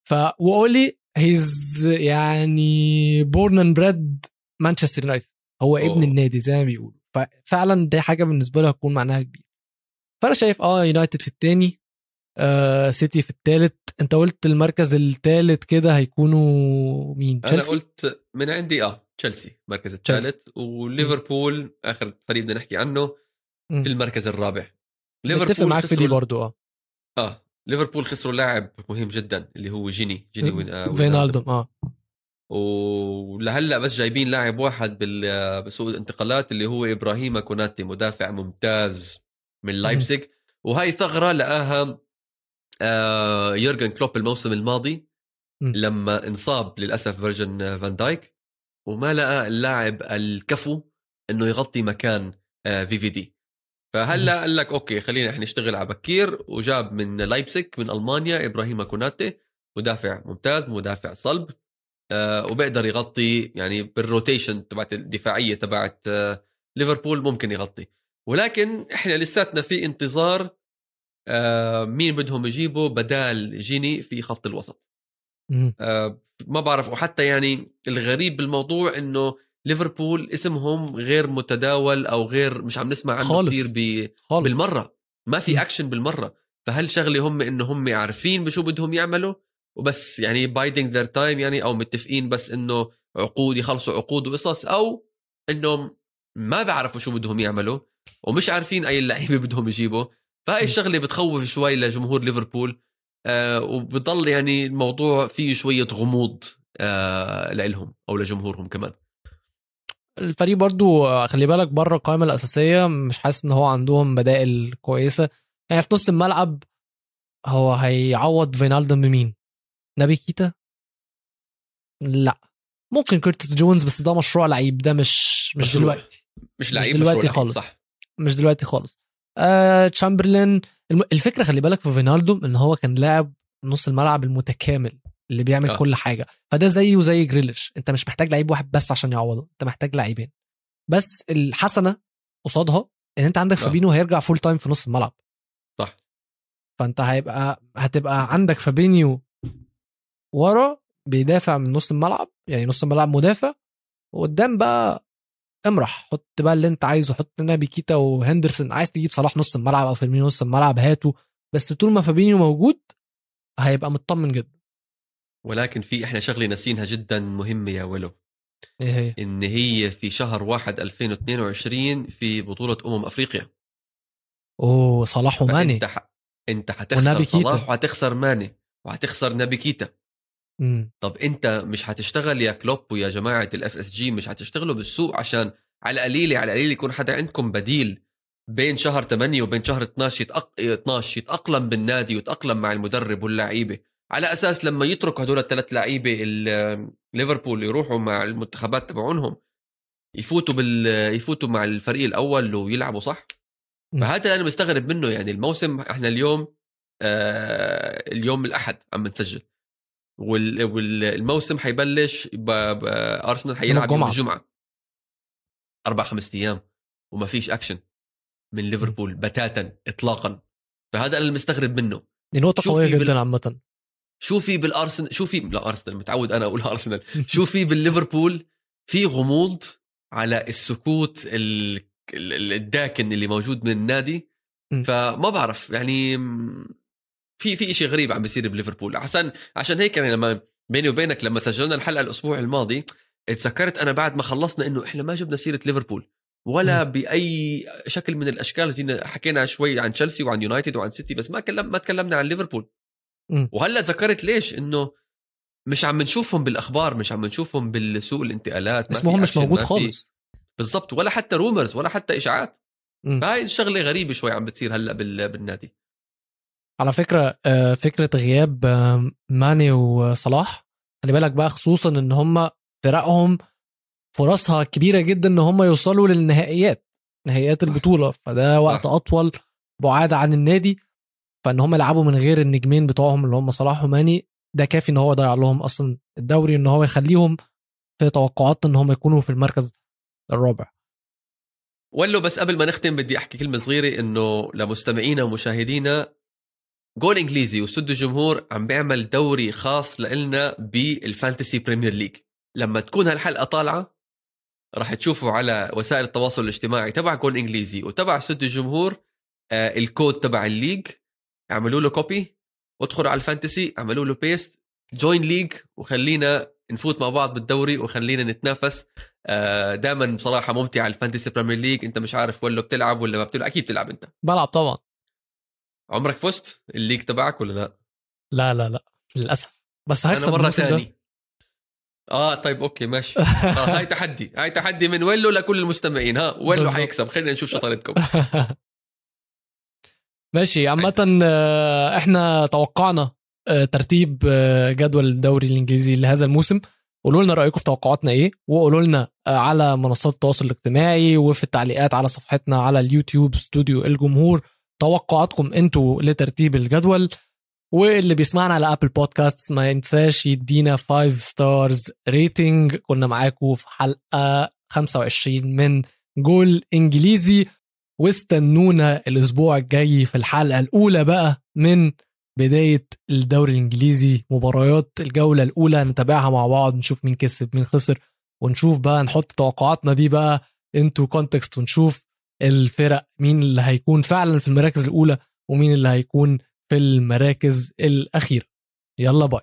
ف وأولي هيز يعني born and bred مانشستر يونايتد هو ابن أوه. النادي زي ما بيقولوا. ففعلا دي حاجة بالنسبة له هتكون معناها كبير فأنا شايف آه يونايتد في الثاني آه سيتي في الثالث أنت قلت المركز الثالث كده هيكونوا مين؟ أنا تشيلسي قلت من عندي آه. تشيلسي المركز الثالث وليفربول آخر فريق بدنا نحكي عنه. في المركز الرابع. متفق معاك في دي برضو آه. آه ليفربول خسروا لاعب مهم جدا اللي هو جيني جيني وين آه فينالدوم آه. ولهلأ بس جايبين لاعب واحد بسوق الانتقالات اللي هو إبراهيم كوناتي مدافع ممتاز من لايبزيج وهي ثغرة لقاها آه يورجن كلوب الموسم الماضي. لما انصاب للأسف فيرجن فان دايك. وما لقى اللاعب الكفو إنه يغطي مكان في في دي فهلأ قال لك okay خلينا إحنا نشتغل على بكير وجاب من لايبسك من ألمانيا إبراهيم كوناتي مدافع ممتاز مدافع صلب آه وبيقدر يغطي يعني بال rotation تبعت الدفاعية تبعت آه ليفربول ممكن يغطي. ولكن إحنا لساتنا في انتظار آه مين بدهم يجيبوا بدال جيني في خط الوسط. ما بعرف وحتى يعني الغريب بالموضوع إنه ليفربول اسمهم غير متداول أو غير مش عم نسمع عنه خالص. كثير ب... خالص بالمرة ما. في اكشن بالمرة فهل شغلة هم انه هم عارفين بشو بدهم يعملوا وبس يعني biding their time يعني أو متفقين بس إنه عقود يخلصوا عقود وقصص أو إنهم ما بيعرفوا شو بدهم يعملوا ومش عارفين أي اللعيبة [LAUGHS] بدهم يجيبوا فهاي م. الشغلة بتخوف شوي لجمهور ليفربول آه وبضل يعني الموضوع فيه شوية غموض آه لهم أو لجمهورهم كمان. الفريق برضو آه، خلي بالك بره القائمة الأساسية مش حاسس إن هو عندهم بدائل كويسة. يعني في نص الملعب هو هيعوض فينالدوم بمين نبي كيتا؟ لأ. ممكن كيرتس جونز بس ده مشروع لعيب ده مش مش مشروع. دلوقتي. مش لعيب دلوقتي مشروع لعيب، خالص. صح. مش دلوقتي خالص. آه تشامبرلين. الفكرة خلي بالك في فينالدوم إن هو كان لاعب نص الملعب المتكامل اللي بيعمل. آه. كل حاجة. فده زيه زي جريليش. أنت مش محتاج لعيب واحد بس عشان يعوضه. أنت محتاج لاعبين. بس الحسنة قصادها إن أنت عندك آه. فابينيو هيرجع full time في نص الملعب. صح. فأنت هيبقى هتبقى عندك فابينيو ورا بيدافع من نص الملعب يعني نص الملعب مدافع. وقدام بقى امرح حط بقى اللي انت عايزه حط نبي كيتا وهندرسون. عايز تجيب صلاح نص الملعب أو فيرمينو نص الملعب هاته. بس طول ما فابينيو موجود هيبقى مطمن جدا. ولكن في إحنا شغلة ناسينها جدا مهمة يا ويلو إيه هي؟ إن هي في شهر واحد 2022 في بطولة أمم أفريقيا. أوه صلاح وماني. فأنت ح... أنت كيتا. صلاح وحتخسر ماني وحتخسر نبي كيتا. طب انت مش هتشتغل يا كلوب ويا جماعة ال FSG مش هتشتغلوا بالسوق عشان على القليله على القليله يكون حدا عندكم بديل بين شهر 8 وبين شهر 12 يتأق... 12 يتأقلم بالنادي ويتأقلم مع المدرب واللعيبه على أساس لما يتركوا هدول الثلاث لعيبة ليفربول يروحوا مع المنتخبات تبعونهم يفوتوا بال يفوتوا مع الفريق الأول ويلعبوا صح. فهذا اللي أنا مستغرب منه يعني الموسم إحنا اليوم آه اليوم الأحد عم نسجل. والموسم حيبلش ارسنال حيلعب يوم الجمعة. الجمعة. أربع خمس أيام وما فيش اكشن من ليفربول بتاتا اطلاقا. فهذا أنا المستغرب منه. دي نقطة قوية في بال- جدا عامة. شو في بالارسنال شو في لا ارسنال متعود أنا أقول ارسنال [LAUGHS] شو في بالليفربول؟ في غموض على السكوت ال... ال- الداكن اللي موجود من النادي. فما بعرف يعني في في شيء غريب عم بيصير بليفربول. عشان عشان هيك يعني لما بيني وبينك لما سجلنا الحلقة الأسبوع الماضي اتذكرت أنا بعد ما خلصنا إنه إحنا ما جبنا سيرة ليفربول ولا بأي شكل من الأشكال زينا حكينا شوي عن تشيلسي وعن يونايتد وعن سيتي بس ما كلم ما تكلمنا عن ليفربول. م. وهلأ تذكرت ليش؟ إنه مش عم نشوفهم بالأخبار مش عم نشوفهم بالسوق الانتقالات اسمهم مش موجود خالص. بالضبط ولا حتى رومرز ولا حتى إشاعات. م. فهاي الشغلة غريبة شوي عم بتصير هلأ بال- بالنادي. على فكرة آه، فكرة غياب آه، ماني وصلاح خلي بالك بقى خصوصا إن هم فرقهم فرصها كبيرة جدا إن هم يوصلوا للنهائيات نهائيات البطولة. فده وقت. أطول بعاد عن النادي. فإن هم يلعبوا من غير النجمين بتوعهم اللي هم صلاح وماني ده كافي إن هو يضيع لهم أصلا الدوري إن هو يخليهم في توقعاتنا إن هم يكونوا في المركز الرابع. ويلو بس قبل ما نختم بدي أحكي كلمة صغيرة إنه لمستمعينا ومشاهدينا جول انجليزي واستوديو جمهور عم بيعمل دوري خاص لنا بال Fantasy Premier League. لما تكون هالحلقة طالعة راح تشوفوا على وسائل التواصل الاجتماعي تبع جول انجليزي وتبع استوديو جمهور آه الكود تبع ال league. اعملوا له copy ادخلوا على ال Fantasy اعملوا له paste join league وخلينا نفوت مع بعض بالدوري وخلينا نتنافس. آه دائما بصراحة ممتعة ال Fantasy Premier League. انت مش عارف ولا بتلعب ولا ما بتلعب. أكيد بتلعب أنت. بلعب طبعا. عمرك فزت؟ ال league تبعك ولا لا؟ لا لا لا للأسف. بس هكسب أنا مرة الموسم ده. ثاني آه طيب okay ماشي. آه هاي تحدي. هاي تحدي من ويلو لكل المستمعين. ها ويلو. حيكسب خلينا نشوف شطارتكم [LAUGHS] ماشي عامة آه، إحنا توقعنا آه، ترتيب جدول الدوري الإنجليزي لهذا الموسم. قولوا لنا رأيكم في توقعاتنا إيه وقولوا لنا على منصات التواصل الاجتماعي وفي التعليقات على صفحتنا على اليوتيوب استوديو الجمهور. توقعاتكم أنتوا لترتيب الجدول واللي بيسمعنا على Apple Podcast ما ينساش يدينا 5 stars rating كنا معاكم في حلقة 25 من جول إنجليزي. واستنونا الأسبوع الجاي في الحلقة الأولى بقى من بداية الدوري الإنجليزي. مباريات الجولة الأولى نتابعها مع بعض نشوف مين كسب مين خسر ونشوف بقى نحط توقعاتنا دي بقى into context ونشوف الفرق مين اللي هيكون فعلا في المراكز الأولى ومين اللي هيكون في المراكز الأخيرة. يلا باي.